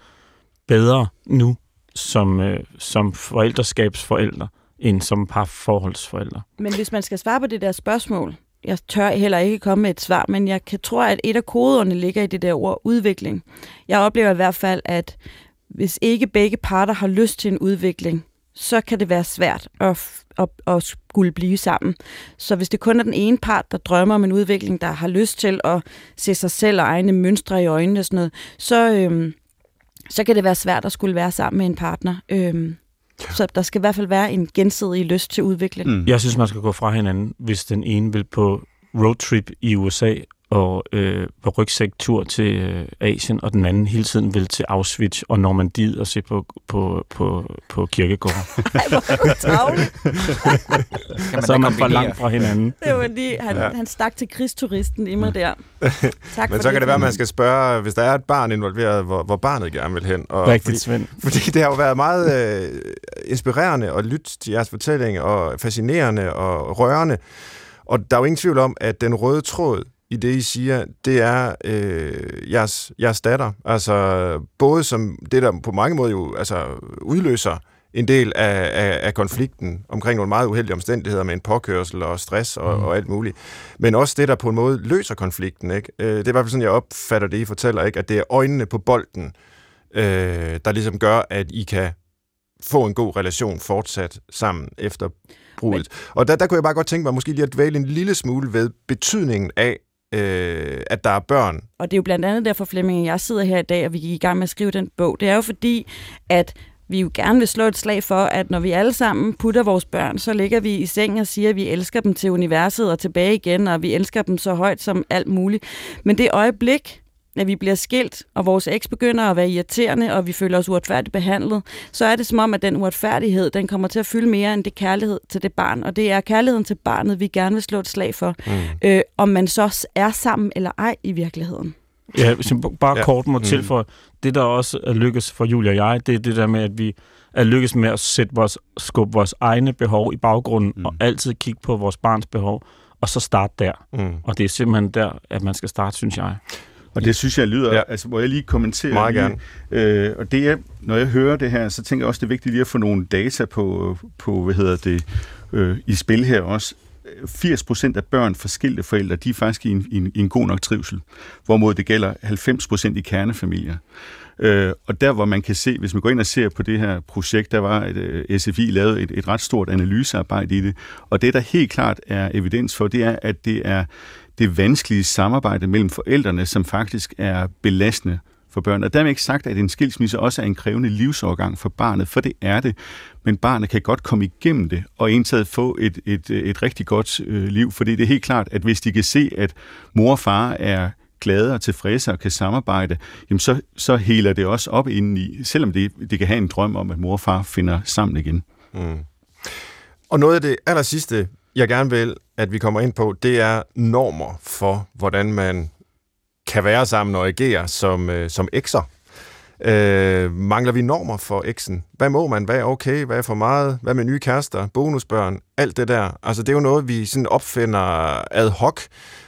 bedre nu, som, øh, som forældreskabsforældre, end som parforholdsforældre. Men hvis man skal svare på det der spørgsmål, jeg tør heller ikke komme med et svar, men jeg kan tro, at et af koderne ligger i det der ord udvikling. Jeg oplever i hvert fald, at hvis ikke begge parter har lyst til en udvikling, så kan det være svært at, at, at skulle blive sammen. Så hvis det kun er den ene part, der drømmer om en udvikling, der har lyst til at se sig selv og egne mønstre i øjnene og sådan noget, så, øhm, så kan det være svært at skulle være sammen med en partner. Øhm, ja. Så der skal i hvert fald være en gensidig lyst til udvikling. Mm. Jeg synes, man skal gå fra hinanden, hvis den ene vil på roadtrip i USA og øh, på rygsæktur til øh, Asien, og den anden hele tiden vil til Auschwitz og Normandiet og se på, på, på, på kirkegården. så er man for langt fra hinanden. Det var lige, han, ja. han stak til krigsturisten i mig der. Tak Men så det, kan det være, at man skal spørge, hvis der er et barn involveret, hvor, hvor barnet gerne vil hen. Og Rigtigt, fordi, Svend. Fordi det har jo været meget øh, inspirerende at lytte til jeres fortælling, og fascinerende og rørende. Og der er jo ingen tvivl om, at den røde tråd i det, I siger, det er øh, jeres, jeres datter. Altså både som det, der på mange måder jo altså, udløser en del af, af, af konflikten omkring nogle meget uheldige omstændigheder med en påkørsel og stress og, mm. og alt muligt. Men også det, der på en måde løser konflikten. Ikke? Øh, det er i hvert fald sådan, jeg opfatter det, I fortæller, ikke? at det er øjnene på bolden, øh, der ligesom gør, at I kan få en god relation fortsat sammen efter brudet. Men... Og der, der kunne jeg bare godt tænke mig måske lige at dvæle en lille smule ved betydningen af, øh, at der er børn. Og det er jo blandt andet derfor, Flemming, jeg sidder her i dag, og vi gik i gang med at skrive den bog. Det er jo fordi, at vi jo gerne vil slå et slag for, at når vi alle sammen putter vores børn, så ligger vi i sengen og siger, at vi elsker dem til universet og tilbage igen, og vi elsker dem så højt som alt muligt. Men det øjeblik, at vi bliver skilt, og vores eks begynder at være irriterende, og vi føler os uretfærdigt behandlet, så er det som om, at den uretfærdighed, den kommer til at fylde mere end det kærlighed til det barn. Og det er kærligheden til barnet, vi gerne vil slå et slag for. Mm. Øh, om man så er sammen eller ej i virkeligheden. Ja, hvis jeg bare ja. kort må mm. for det der også er lykkes for Julia og jeg, det er det der med, at vi er lykkes med at sætte vores, skubbe vores egne behov i baggrunden, mm. og altid kigge på vores barns behov, og så starte der. Mm. Og det er simpelthen der, at man skal starte, synes jeg. Og det synes jeg lyder, ja. altså hvor jeg lige kommenterer. Meget lige, gerne. Øh, og det er, når jeg hører det her, så tænker jeg også, det er vigtigt lige at få nogle data på, på hvad hedder det, øh, i spil her også. 80 procent af børn fra skilte forældre, de er faktisk i en, i, en, i en god nok trivsel, hvorimod det gælder 90 procent i kernefamilier. Øh, og der, hvor man kan se, hvis man går ind og ser på det her projekt, der var et, øh, SFI lavet et, et ret stort analysearbejde i det, og det, der helt klart er evidens for, det er, at det er det vanskelige samarbejde mellem forældrene, som faktisk er belastende for børn. Og dermed ikke sagt, at en skilsmisse også er en krævende livsovergang for barnet, for det er det. Men barnet kan godt komme igennem det, og indtaget få et, et, et rigtig godt øh, liv. Fordi det er helt klart, at hvis de kan se, at mor og far er glade og tilfredse og kan samarbejde, jamen så, så heler det også op indeni, selvom det, det kan have en drøm om, at mor og far finder sammen igen. Mm. Og noget af det aller sidste, jeg gerne vil, at vi kommer ind på, det er normer for, hvordan man kan være sammen og agere som, øh, som ekser. Øh, mangler vi normer for eksen? Hvad må man? Hvad er okay? Hvad er for meget? Hvad med nye kærester? Bonusbørn? Alt det der. Altså, det er jo noget, vi sådan opfinder ad hoc,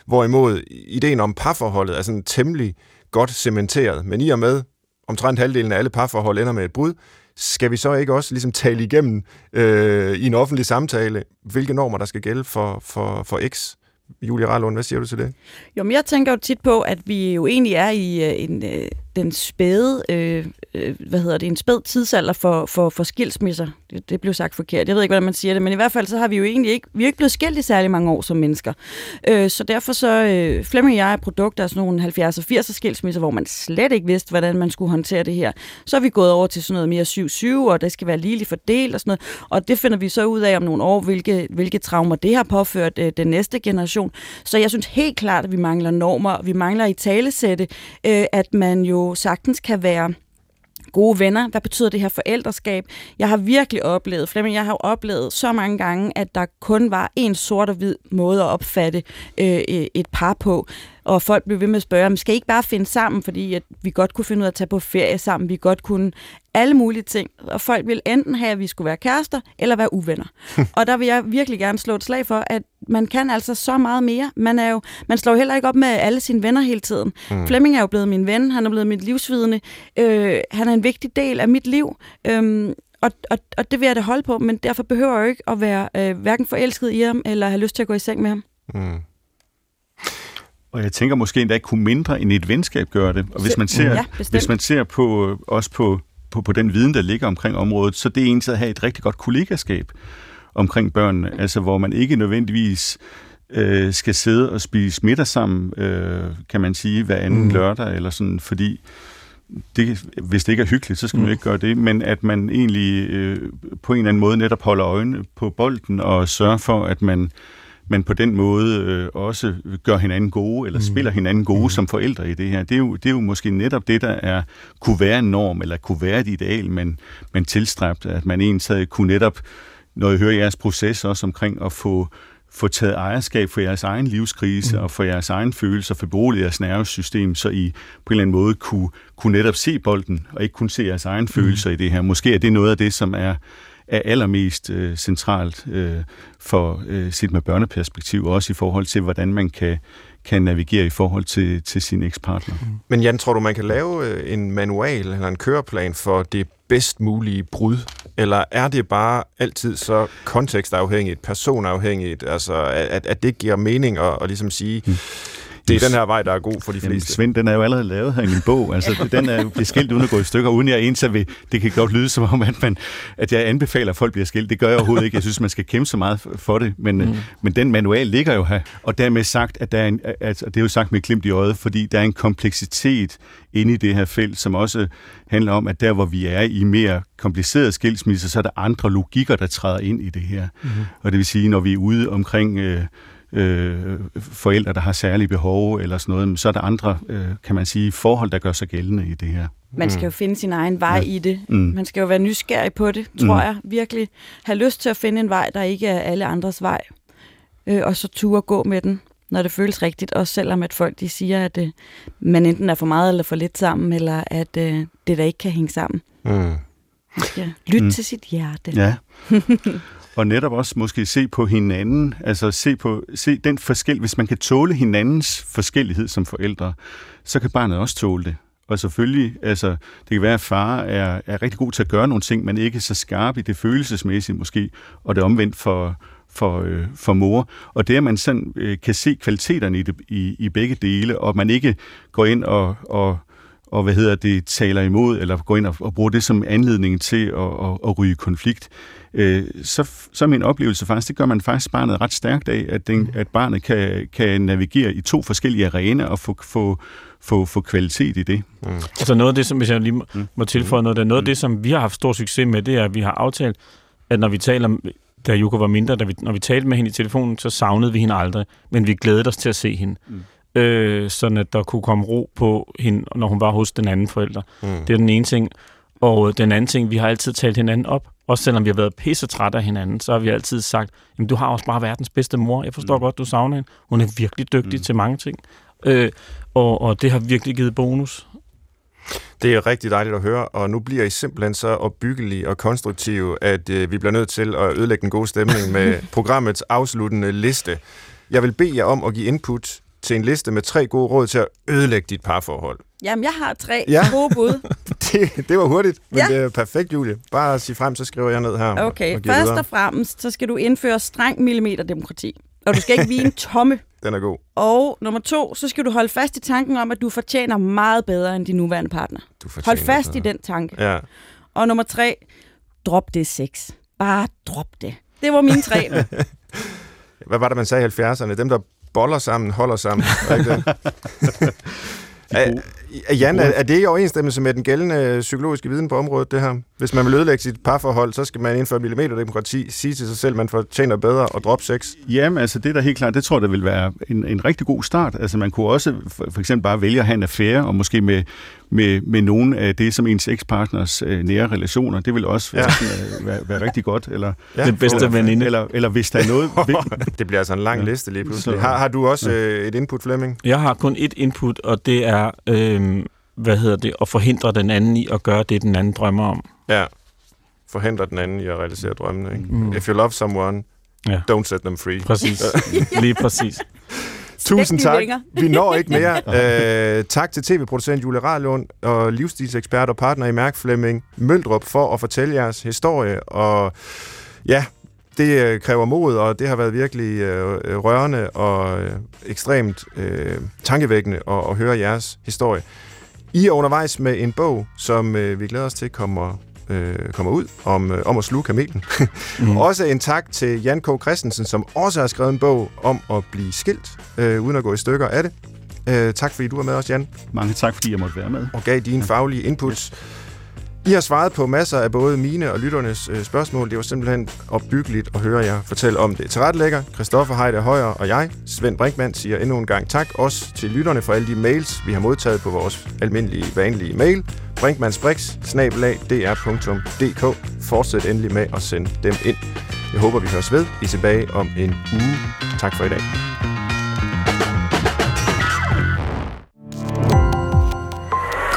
hvorimod ideen om parforholdet er sådan temmelig godt cementeret. Men i og med, omtrent halvdelen af alle parforhold ender med et brud, skal vi så ikke også ligesom tale igennem øh, i en offentlig samtale, hvilke normer der skal gælde for, for, for X? Julie Rallund, hvad siger du til det? Jo, men jeg tænker jo tit på, at vi jo egentlig er i øh, en, øh, den spæde, øh, øh, hvad hedder det, en spæd tidsalder for, for, for skilsmisser. Det, det blev sagt forkert. Jeg ved ikke, hvordan man siger det, men i hvert fald så har vi jo egentlig ikke, vi er ikke blevet skilt i særlig mange år som mennesker. Øh, så derfor så, øh, Flemming og jeg er produkter af sådan nogle 70'er og 80'er skilsmisser, hvor man slet ikke vidste, hvordan man skulle håndtere det her. Så er vi gået over til sådan noget mere 7-7, og det skal være ligeligt fordelt og sådan noget. Og det finder vi så ud af om nogle år, hvilke, hvilke traumer det har påført øh, den næste generation. Så jeg synes helt klart, at vi mangler normer. Vi mangler i talesætte, øh, at man jo sagtens kan være gode venner. Hvad betyder det her forældreskab? Jeg har virkelig oplevet, Flemming, jeg har oplevet så mange gange, at der kun var en sort og hvid måde at opfatte øh, øh et par på og folk blev ved med at spørge, skal I ikke bare finde sammen, fordi at vi godt kunne finde ud af at tage på ferie sammen, vi godt kunne alle mulige ting, og folk ville enten have, at vi skulle være kærester, eller være uvenner. og der vil jeg virkelig gerne slå et slag for, at man kan altså så meget mere. Man, er jo, man slår heller ikke op med alle sine venner hele tiden. Mm. Flemming er jo blevet min ven, han er blevet mit livsvidende, øh, han er en vigtig del af mit liv, øh, og, og, og det vil jeg da holde på, men derfor behøver jeg jo ikke at være øh, hverken forelsket i ham, eller have lyst til at gå i seng med ham. Mm. Og jeg tænker måske endda kunne mindre end et venskab gøre det. Og hvis man ser, ja, hvis man ser på, også på, på, på den viden, der ligger omkring området, så det er egentlig at have et rigtig godt kollegaskab omkring børnene. Altså hvor man ikke nødvendigvis øh, skal sidde og spise middag sammen, øh, kan man sige, hver anden mm. lørdag eller sådan, fordi det, hvis det ikke er hyggeligt, så skal man mm. ikke gøre det, men at man egentlig øh, på en eller anden måde netop holder øjnene på bolden og sørger for, at man men på den måde øh, også gør hinanden gode, eller mm. spiller hinanden gode mm. som forældre i det her. Det er, jo, det er jo måske netop det, der er, kunne være en norm, eller kunne være et ideal, men, men tilstræbt, at man egentlig kunne netop, når jeg hører jeres proces også omkring at få få taget ejerskab for jeres egen livskrise mm. og for jeres egen følelser, for beroliget jeres nervesystem, så I på en eller anden måde kunne, kunne netop se bolden, og ikke kun se jeres egen mm. følelser i det her. Måske er det noget af det, som er, er allermest øh, centralt øh, for øh, sit med børneperspektiv, også i forhold til, hvordan man kan, kan navigere i forhold til, til sin ekspartner. Mm. Men Jan, tror du, man kan lave øh, en manual eller en køreplan for det bedst mulige brud? Eller er det bare altid så kontekstafhængigt, personafhængigt, altså at, at det giver mening at, at ligesom sige, mm det er den her vej, der er god for de fleste. Jamen, Svend, den er jo allerede lavet her i min bog. Altså, den er jo bliver skilt uden at gå i stykker, uden jeg er ved. Det kan godt lyde som om, at, man, at jeg anbefaler, at folk bliver skilt. Det gør jeg overhovedet ikke. Jeg synes, man skal kæmpe så meget for det. Men, mm. men den manual ligger jo her. Og dermed sagt, at der er en, at, det er jo sagt med klimt i øjet, fordi der er en kompleksitet inde i det her felt, som også handler om, at der, hvor vi er i mere komplicerede skilsmisser, så er der andre logikker, der træder ind i det her. Mm. Og det vil sige, når vi er ude omkring... Øh, øh, forældre, der har særlige behov eller sådan noget, så er der andre, øh, kan man sige, forhold, der gør sig gældende i det her. Man skal jo finde sin egen vej ja. i det. Mm. Man skal jo være nysgerrig på det, tror mm. jeg. Virkelig have lyst til at finde en vej, der ikke er alle andres vej. Øh, og så ture gå med den, når det føles rigtigt. Også selvom at folk de siger, at øh, man enten er for meget eller for lidt sammen, eller at øh, det der ikke kan hænge sammen. Mm. Man skal lytte mm. til sit hjerte. Ja. og netop også måske se på hinanden, altså se på se den forskel, hvis man kan tåle hinandens forskellighed som forældre, så kan barnet også tåle det. Og selvfølgelig, altså, det kan være, at far er, er rigtig god til at gøre nogle ting, men ikke så skarp i det følelsesmæssige måske, og det omvendt for, for, øh, for mor. Og det, at man sådan øh, kan se kvaliteterne i, det, i, i begge dele, og man ikke går ind og, og og hvad hedder det, taler imod, eller går ind og, og bruger det som anledning til at, at, at ryge konflikt, øh, så, så er min oplevelse faktisk, det gør man faktisk barnet ret stærkt af, at, den, at barnet kan, kan navigere i to forskellige arenaer og få, få, få, få kvalitet i det. Mm. Altså noget af det, som hvis jeg lige må, mm. må tilføje noget, det, noget af det, som vi har haft stor succes med, det er, at vi har aftalt, at når vi taler da Yuko var mindre, da vi, når vi talte med hende i telefonen, så savnede vi hende aldrig, men vi glædede os til at se hende. Mm øh, sådan at der kunne komme ro på hende, når hun var hos den anden forælder. Mm. Det er den ene ting. Og den anden ting, vi har altid talt hinanden op. Også selvom vi har været pisse trætte af hinanden, så har vi altid sagt, jamen du har også bare verdens bedste mor. Jeg forstår mm. godt, du savner hende. Hun er virkelig dygtig mm. til mange ting. Øh, og, og det har virkelig givet bonus. Det er rigtig dejligt at høre, og nu bliver I simpelthen så opbyggelige og konstruktive, at øh, vi bliver nødt til at ødelægge den gode stemning med programmets afsluttende liste. Jeg vil bede jer om at give input til en liste med tre gode råd til at ødelægge dit parforhold. Jamen, jeg har tre ja. gode bud. det, det var hurtigt, men ja. det er perfekt, Julie. Bare sig frem, så skriver jeg ned her. Okay, og først og fremmest, så skal du indføre streng millimeterdemokrati. Og du skal ikke vige en tomme. Den er god. Og nummer to, så skal du holde fast i tanken om, at du fortjener meget bedre end din nuværende partner. Du Hold fast bedre. i den tanke. Ja. Og nummer tre, drop det sex. Bare drop det. Det var mine tre. Hvad var det, man sagde i 70'erne? Dem, der boller sammen, holder sammen. Er, Jan, er, er det i overensstemmelse med den gældende psykologiske viden på området, det her? Hvis man vil ødelægge sit parforhold, så skal man indføre millimeterdemokrati, sige til sig selv, at man fortjener bedre og droppe sex? Jamen, altså det der helt klart, det tror jeg, der vil være en, en rigtig god start. Altså man kunne også for, for eksempel bare vælge at have en affære, og måske med, med, med nogen af det, som ens ekspartners øh, nære relationer. Det vil også være, ja. være, være rigtig godt. Eller, ja, det bedste veninde. Eller, eller hvis der er noget... det bliver altså en lang ja. liste lige pludselig. Har, har du også øh, et input, Flemming? Jeg har kun et input, og det er... Øh, hvad hedder det, at forhindre den anden i at gøre det, den anden drømmer om. Ja, forhindre den anden i at realisere drømmene. Ikke? Mm. If you love someone, ja. don't set them free. Præcis, lige præcis. Tusind tak. Vi når ikke mere. uh, tak til tv-producent Julie Rahlund og livsstilsekspert og partner i Mærk Flemming Møldrup for at fortælle jeres historie. Og ja, det øh, kræver mod, og det har været virkelig uh, rørende og uh, ekstremt uh, tankevækkende at, at høre jeres historie. I er undervejs med en bog, som øh, vi glæder os til kommer, øh, kommer ud, om, øh, om at sluge kamelen. mm. Også en tak til Jan K. Christensen, som også har skrevet en bog om at blive skilt, øh, uden at gå i stykker af det. Øh, tak fordi du var med os, Jan. Mange tak, fordi jeg måtte være med. Og gav dine faglige inputs. Ja. I har svaret på masser af både mine og lytternes øh, spørgsmål. Det var simpelthen opbyggeligt at høre jer fortælle om det. Til ret Christoffer Heide Højer og jeg, Svend Brinkmann, siger endnu en gang tak også til lytterne for alle de mails, vi har modtaget på vores almindelige, vanlige mail. brinkmannsbrix, Fortsæt endelig med at sende dem ind. Jeg håber, vi høres ved. I tilbage om en uge. Tak for i dag.